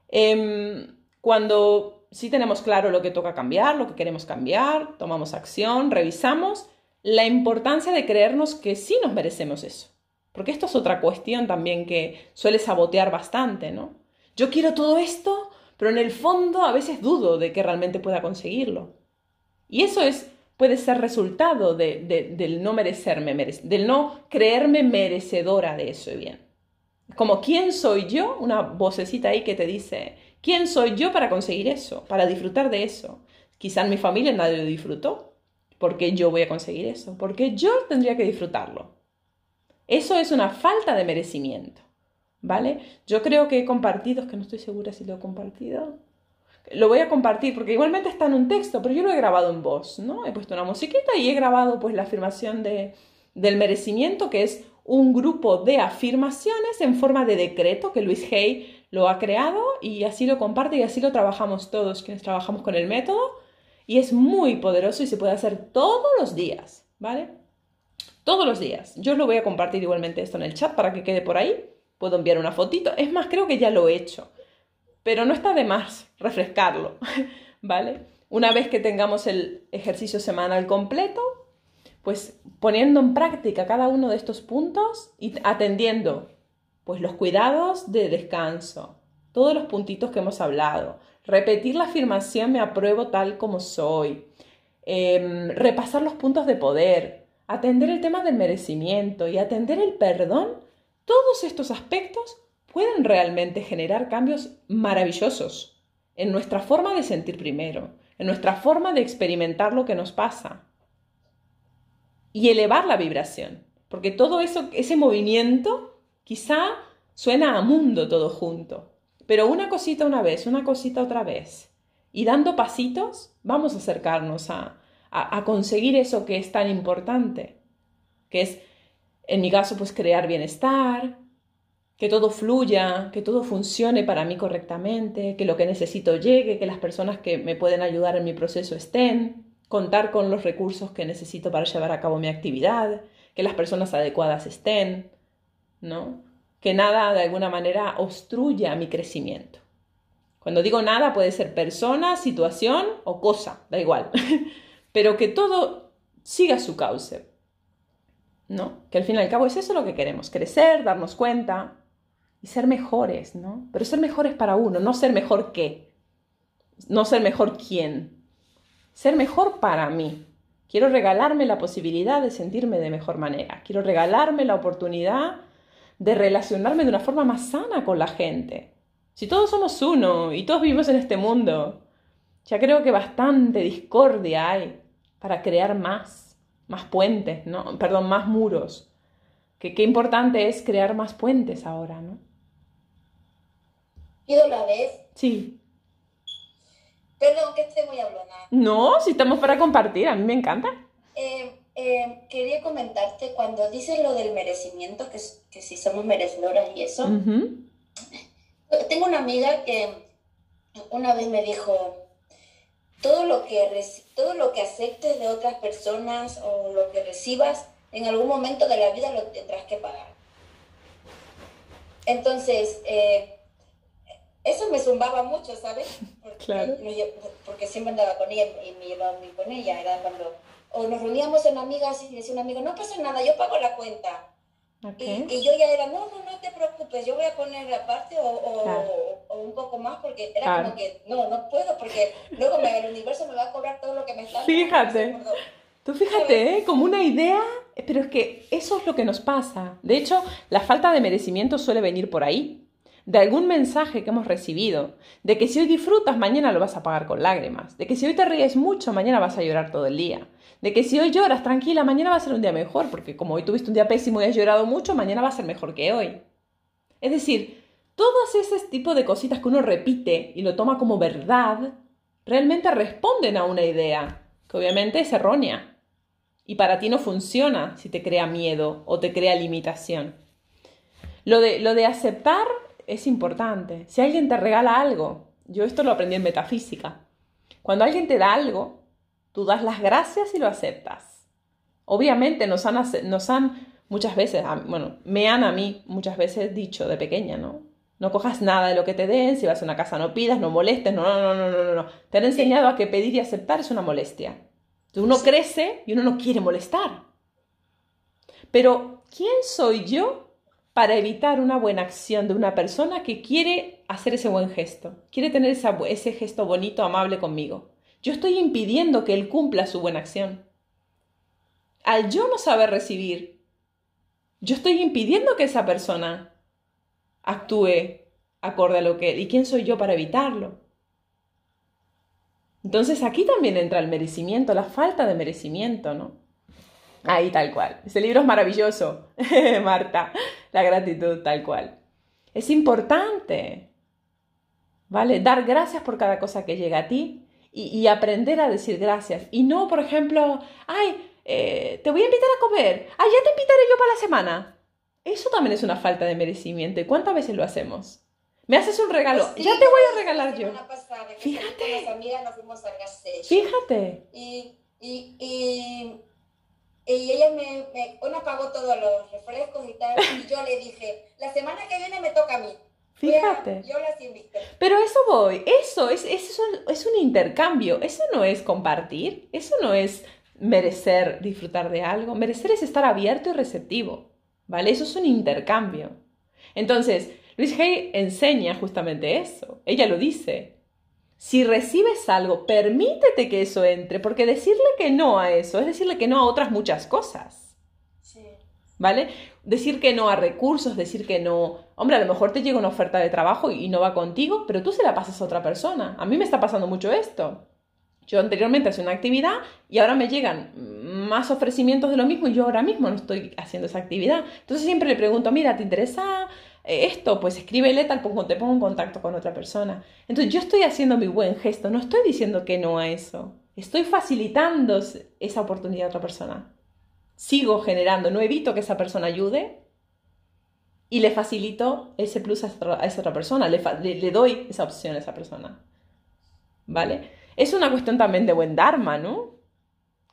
Em, cuando si tenemos claro lo que toca cambiar, lo que queremos cambiar, tomamos acción, revisamos la importancia de creernos que sí nos merecemos eso. Porque esto es otra cuestión también que suele sabotear bastante, ¿no? Yo quiero todo esto, pero en el fondo a veces dudo de que realmente pueda conseguirlo. Y eso es, puede ser resultado del no merecerme, del no creerme merecedora de eso bien. Como, ¿quién soy yo? Una vocecita ahí que te dice, ¿Quién soy yo para conseguir eso? Para disfrutar de eso. Quizá en mi familia nadie lo disfrutó. ¿Por qué yo voy a conseguir eso? Porque yo tendría que disfrutarlo. Eso es una falta de merecimiento. ¿Vale? Yo creo que he compartido, es que no estoy segura si lo he compartido. Lo voy a compartir porque igualmente está en un texto, pero yo lo he grabado en voz, ¿no? He puesto una musiquita y he grabado pues la afirmación de, del merecimiento, que es un grupo de afirmaciones en forma de decreto que Luis Hay lo ha creado y así lo comparte y así lo trabajamos todos quienes trabajamos con el método y es muy poderoso y se puede hacer todos los días, ¿vale? Todos los días. Yo lo voy a compartir igualmente esto en el chat para que quede por ahí. Puedo enviar una fotito. Es más, creo que ya lo he hecho. Pero no está de más refrescarlo, ¿vale? Una vez que tengamos el ejercicio semanal completo, pues poniendo en práctica cada uno de estos puntos y atendiendo pues los cuidados de descanso, todos los puntitos que hemos hablado, repetir la afirmación me apruebo tal como soy, em, repasar los puntos de poder, atender el tema del merecimiento y atender el perdón, todos estos aspectos pueden realmente generar cambios maravillosos en nuestra forma de sentir primero, en nuestra forma de experimentar lo que nos pasa y elevar la vibración, porque todo eso, ese movimiento Quizá suena a mundo todo junto, pero una cosita una vez, una cosita otra vez. Y dando pasitos vamos a acercarnos a, a, conseguir eso que es tan importante, que es, en mi caso, pues crear bienestar, que todo fluya, que todo funcione para mí correctamente, que lo que necesito llegue, que las personas que me pueden ayudar en mi proceso estén, contar con los recursos que necesito para llevar a cabo mi actividad, que las personas adecuadas estén, ¿no? Que nada de alguna manera obstruya mi crecimiento. Cuando digo nada puede ser persona, situación o cosa, da igual. Pero que todo siga su cauce. ¿No? Que al fin y al cabo es eso lo que queremos, crecer, darnos cuenta y ser mejores, ¿no? Pero ser mejores para uno, no ser mejor que, no ser mejor quién, ser mejor para mí. Quiero regalarme la posibilidad de sentirme de mejor manera, quiero regalarme la oportunidad de relacionarme de una forma más sana con la gente. Si todos somos uno y todos vivimos en este mundo, ya creo que bastante discordia hay para crear más, más puentes, ¿no? Perdón, más muros. Que qué importante es crear más puentes ahora, ¿no? ¿Pido la vez? Sí. Perdón, que esté muy hablona. No, si estamos para compartir, a mí me encanta. Eh, eh, quería comentarte cuando dices lo del merecimiento, que, que si somos merecedoras y eso. Tengo una amiga que una vez me dijo, todo lo que, todo lo que aceptes de otras personas o lo que recibas, en algún momento de la vida lo tendrás que pagar. Entonces, eh, eso me zumbaba mucho, ¿sabes? Porque, claro. porque siempre andaba con ella y me llevaba muy con ella. Era cuando, o nos reuníamos en amigas y decía una amiga, no pasa nada, yo pago la cuenta. Y, yo ya era, no, no, no te preocupes, yo voy a poner aparte o, o, o un poco más porque era como que, no, no puedo porque luego me, el universo me va a cobrar todo lo que me está Fíjate. Tú fíjate, ¿eh? como una idea, pero es que eso es lo que nos pasa. De hecho, la falta de merecimiento suele venir por ahí de algún mensaje que hemos recibido, de que si hoy disfrutas, mañana lo vas a pagar con lágrimas, de que si hoy te ríes mucho, mañana vas a llorar todo el día, de que si hoy lloras tranquila, mañana va a ser un día mejor, porque como hoy tuviste un día pésimo y has llorado mucho, mañana va a ser mejor que hoy. Es decir, todos ese tipo de cositas que uno repite y lo toma como verdad, realmente responden a una idea, que obviamente es errónea. Y para ti no funciona si te crea miedo o te crea limitación. Lo de, lo de aceptar es importante. Si alguien te regala algo, yo esto lo aprendí en metafísica. Cuando alguien te da algo, tú das las gracias y lo aceptas. Obviamente nos han, nos han muchas veces, bueno, me han a mí muchas veces dicho de pequeña, ¿no? No cojas nada de lo que te den, si vas a una casa no pidas, no molestes, no, no, no, no, no, no. Te han enseñado a que pedir y aceptar es una molestia. Uno crece y uno no quiere molestar. Pero, ¿quién soy yo para evitar una buena acción de una persona que quiere hacer ese buen gesto, quiere tener ese gesto bonito, amable conmigo. Yo estoy impidiendo que él cumpla su buena acción. Al yo no saber recibir, yo estoy impidiendo que esa persona actúe acorde a lo que... ¿Y quién soy yo para evitarlo? Entonces aquí también entra el merecimiento, la falta de merecimiento, ¿no? Ahí tal cual. Ese libro es maravilloso, Marta. La gratitud tal cual. Es importante, ¿vale? Dar gracias por cada cosa que llega a ti y, aprender a decir gracias. Y no, por ejemplo, ay, eh, te voy a invitar a comer. Ay, ya te invitaré yo para la semana. Eso también es una falta de merecimiento. ¿Y cuántas veces lo hacemos? Me haces un regalo, pues ya te voy a regalar yo. Fíjate. Fíjate. y, y y ella me, me una pagó todos los refrescos y tal, y yo le dije, la semana que viene me toca a mí. Fíjate. yo las invito. Pero eso voy, eso es, eso es un intercambio, eso no es compartir, eso no es merecer disfrutar de algo, merecer es estar abierto y receptivo, ¿vale? Eso es un intercambio. Entonces, Luis Hay enseña justamente eso, ella lo dice, si recibes algo, permítete que eso entre, porque decirle que no a eso es decirle que no a otras muchas cosas. Sí. ¿Vale? Decir que no a recursos, decir que no. Hombre, a lo mejor te llega una oferta de trabajo y no va contigo, pero tú se la pasas a otra persona. A mí me está pasando mucho esto. Yo anteriormente hacía una actividad y ahora me llegan más ofrecimientos de lo mismo y yo ahora mismo no estoy haciendo esa actividad. Entonces siempre le pregunto, mira, ¿te interesa eh, esto, pues escríbele tal te pongo en contacto con otra persona. Entonces yo estoy haciendo mi buen gesto, no estoy diciendo que no a eso. Estoy facilitando esa oportunidad a otra persona. Sigo generando, no evito que esa persona ayude y le facilito ese plus a, esa otra persona, le, doy esa opción a esa persona. ¿Vale? Es una cuestión también de buen dharma, ¿no?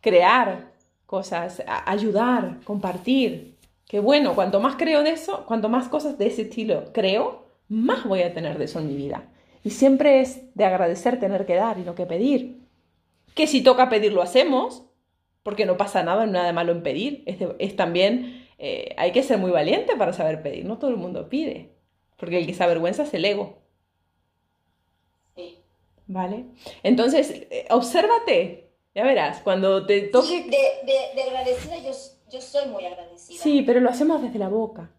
Crear cosas, ayudar, compartir, que bueno, cuanto más creo de eso, cuanto más cosas de ese estilo creo, más voy a tener de eso en mi vida. Y siempre es de agradecer tener que dar y no que pedir. Que si toca pedir lo hacemos, porque no pasa nada, nada de malo en pedir. Es, también, eh, hay que ser muy valiente para saber pedir. No todo el mundo pide, porque el que se avergüenza es el ego. Sí. ¿Vale? Entonces, eh, obsérvate, ya verás, cuando te toque... de, de, de agradecida yo yo soy muy agradecida. Sí, pero lo hacemos desde la boca.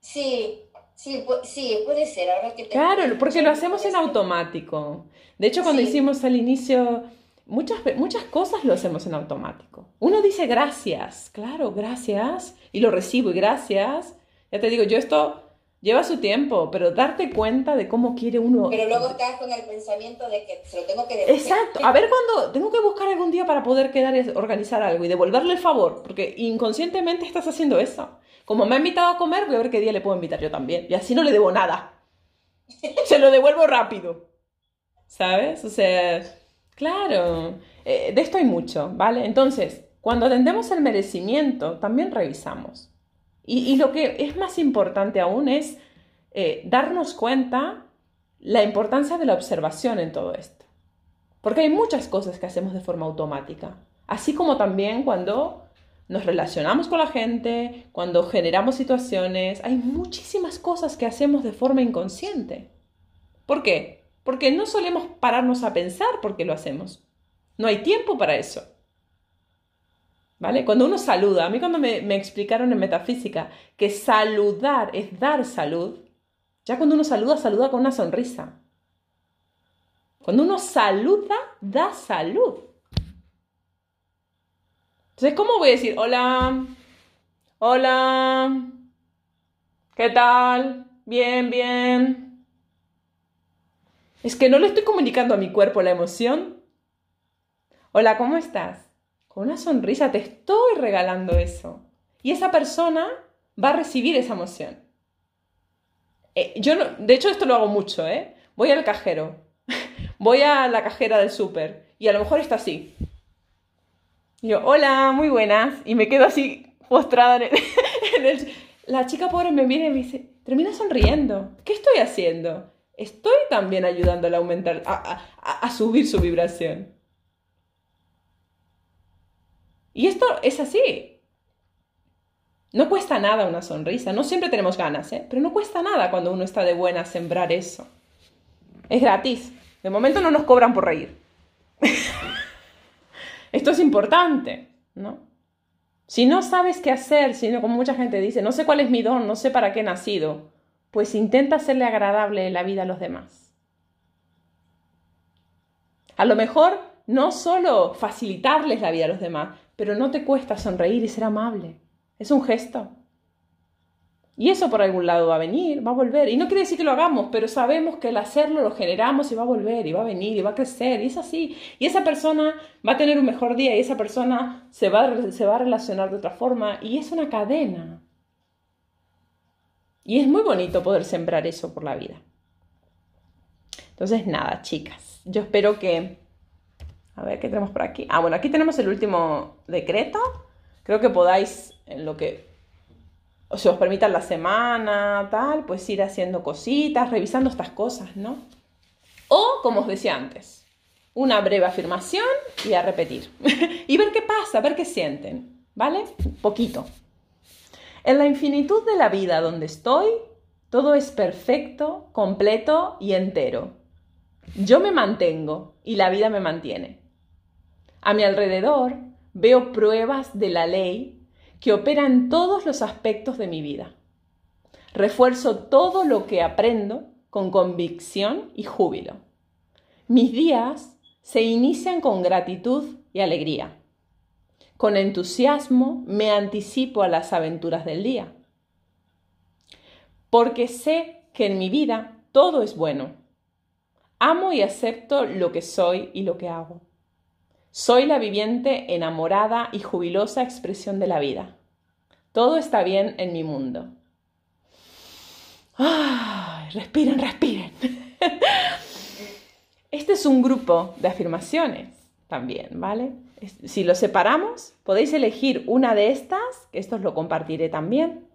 Sí, sí, sí puede ser. Ahora que claro, porque lo hacemos en automático. De hecho, cuando hicimos al inicio, muchas, muchas cosas lo hacemos en automático. Uno dice gracias, claro, gracias, y lo recibo y gracias. Ya te digo, yo esto Lleva su tiempo, pero darte cuenta de cómo quiere uno. Pero luego estás con el pensamiento de que se lo tengo que devolver. Exacto. A ver cuando tengo que buscar algún día para poder quedar y organizar algo y devolverle el favor, porque inconscientemente estás haciendo eso. Como me ha invitado a comer, voy a ver qué día le puedo invitar yo también. Y así no le debo nada. Se lo devuelvo rápido. ¿Sabes? O sea, Claro, eh, de esto hay mucho, ¿vale? Entonces, cuando atendemos el merecimiento, también revisamos. Y, lo que es más importante aún es eh, darnos cuenta la importancia de la observación en todo esto. Porque hay muchas cosas que hacemos de forma automática. Así como también cuando nos relacionamos con la gente, cuando generamos situaciones, hay muchísimas cosas que hacemos de forma inconsciente. ¿Por qué? Porque no solemos pararnos a pensar por qué lo hacemos. No hay tiempo para eso. ¿Vale? Cuando uno saluda, a mí cuando me, me, explicaron en metafísica que saludar es dar salud, ya cuando uno saluda, saluda con una sonrisa. Cuando uno saluda, da salud. Entonces, ¿cómo voy a decir, hola, hola, ¿qué tal? Bien, bien. Es que no le estoy comunicando a mi cuerpo la emoción. Hola, ¿cómo estás? Con una sonrisa te estoy regalando eso. Y esa persona va a recibir esa emoción. Eh, yo de hecho, esto lo hago mucho, ¿eh? Voy al cajero, voy a la cajera del súper y a lo mejor está así. Y yo, hola, muy buenas. Y me quedo así postrada en el, La chica pobre me mira y me dice, termina sonriendo. ¿Qué estoy haciendo? Estoy también ayudándole a aumentar, a, subir su vibración. Y esto es así. No cuesta nada una sonrisa. No siempre tenemos ganas, ¿eh? Pero no cuesta nada cuando uno está de buena sembrar eso. Es gratis. De momento no nos cobran por reír. Esto es importante, ¿no? Si no sabes qué hacer, sino como mucha gente dice, no sé cuál es mi don, no sé para qué he nacido, pues intenta hacerle agradable la vida a los demás. A lo mejor no solo facilitarles la vida a los demás, pero no te cuesta sonreír y ser amable. Es un gesto. Y eso por algún lado va a venir, va a volver. Y no quiere decir que lo hagamos, pero sabemos que el hacerlo lo generamos y va a volver, y va a venir, y va a crecer, y es así. Y esa persona va a tener un mejor día, y esa persona se va, se va a relacionar de otra forma, y es una cadena. Y es muy bonito poder sembrar eso por la vida. Entonces, nada, chicas, yo espero que... A ver, ¿qué tenemos por aquí? Ah, bueno, aquí tenemos el último decreto. Creo que podáis, en lo que o se os permita la semana, tal, pues ir haciendo cositas, revisando estas cosas, ¿no? O, como os decía antes, una breve afirmación y a repetir. y ver qué pasa, ver qué sienten, ¿vale? Poquito. En la infinitud de la vida donde estoy, todo es perfecto, completo y entero. Yo me mantengo y la vida me mantiene. A mi alrededor veo pruebas de la ley que opera en todos los aspectos de mi vida. Refuerzo todo lo que aprendo con convicción y júbilo. Mis días se inician con gratitud y alegría. Con entusiasmo me anticipo a las aventuras del día. Porque sé que en mi vida todo es bueno. Amo y acepto lo que soy y lo que hago. Soy la viviente, enamorada y jubilosa expresión de la vida. Todo está bien en mi mundo. Respiren, respiren. Este es un grupo de afirmaciones también, ¿vale? Si lo separamos, podéis elegir una de estas, que esto os lo compartiré también.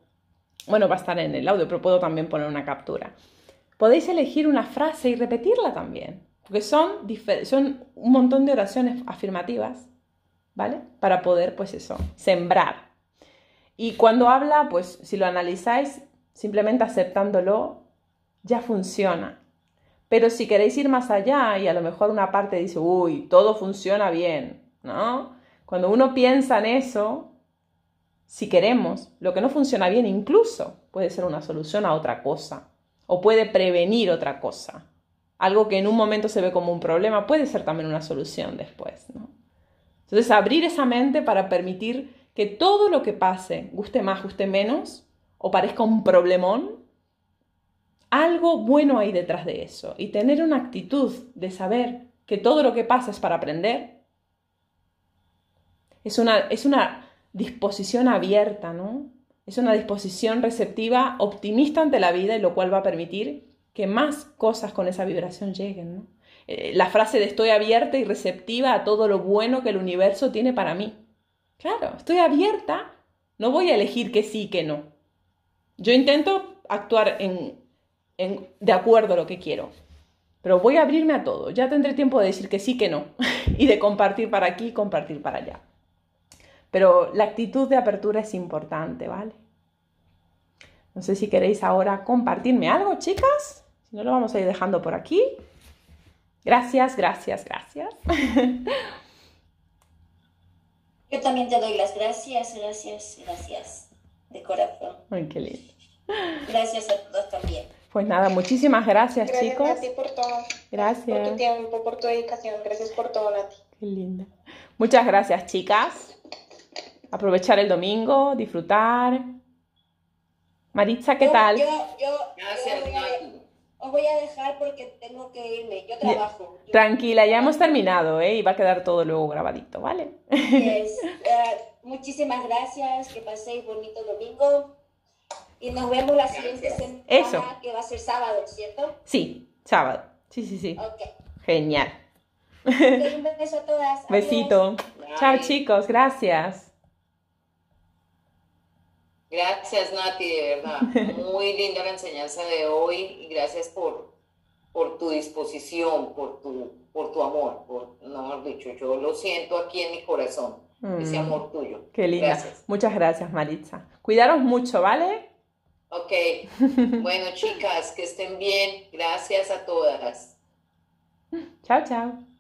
Bueno, va a estar en el audio, pero puedo también poner una captura. Podéis elegir una frase y repetirla también. Porque son, son un montón de oraciones afirmativas, ¿vale? Para poder, pues eso, sembrar. Y cuando habla, pues si lo analizáis, simplemente aceptándolo, ya funciona. Pero si queréis ir más allá y a lo mejor una parte dice, uy, todo funciona bien, ¿no? Cuando uno piensa en eso, si queremos, lo que no funciona bien incluso puede ser una solución a otra cosa o puede prevenir otra cosa algo que en un momento se ve como un problema puede ser también una solución después. ¿no? Entonces, abrir esa mente para permitir que todo lo que pase, guste más, guste menos, o parezca un problemón, algo bueno hay detrás de eso. Y tener una actitud de saber que todo lo que pasa es para aprender, es una, es una disposición abierta, ¿no? Es una disposición receptiva, optimista ante la vida, y lo cual va a permitir que más cosas con esa vibración lleguen. ¿no? eh, la frase de estoy abierta y receptiva a todo lo bueno que el universo tiene para mí. Claro, estoy abierta, no voy a elegir que sí, que no. Yo intento actuar en, de acuerdo a lo que quiero, pero voy a abrirme a todo. Ya tendré tiempo de decir que sí, que no, y de compartir para aquí compartir para allá. Pero la actitud de apertura es importante, ¿vale? No sé si queréis ahora compartirme algo, chicas. Si no, lo vamos a ir dejando por aquí. Gracias, gracias, gracias. Yo también te doy las gracias, gracias, gracias, de corazón. Ay, qué lindo. Gracias a todos también. Pues nada, muchísimas gracias, chicos. Gracias a ti por todo. Gracias. Por tu tiempo, por tu dedicación. Gracias por todo, Nati. Qué linda. Muchas gracias, chicas. Aprovechar el domingo, disfrutar. Maritza, ¿qué tal? Yo, yo, gracias, os voy a dejar porque tengo que irme. Yo trabajo. Tranquila, ya hemos terminado, ¿eh? Y va a quedar todo luego grabadito, ¿vale? Eh, muchísimas gracias. Que paséis bonito domingo. Y nos vemos la siguiente semana, Eso. que va a ser sábado, ¿cierto? Sí, sábado. Sí, sí, sí. Ok. Genial. un beso a todas. Besito. Chao, chicos. Gracias. Gracias, Nati, de verdad. Muy linda la enseñanza de hoy y gracias por, por tu disposición, por tu, por tu amor, por, no dicho, yo lo siento aquí en mi corazón, ese mm. amor tuyo. Qué linda. Muchas gracias, Maritza. Cuidaros mucho, ¿vale? Ok. Bueno, chicas, que estén bien. Gracias a todas. Chao, chao.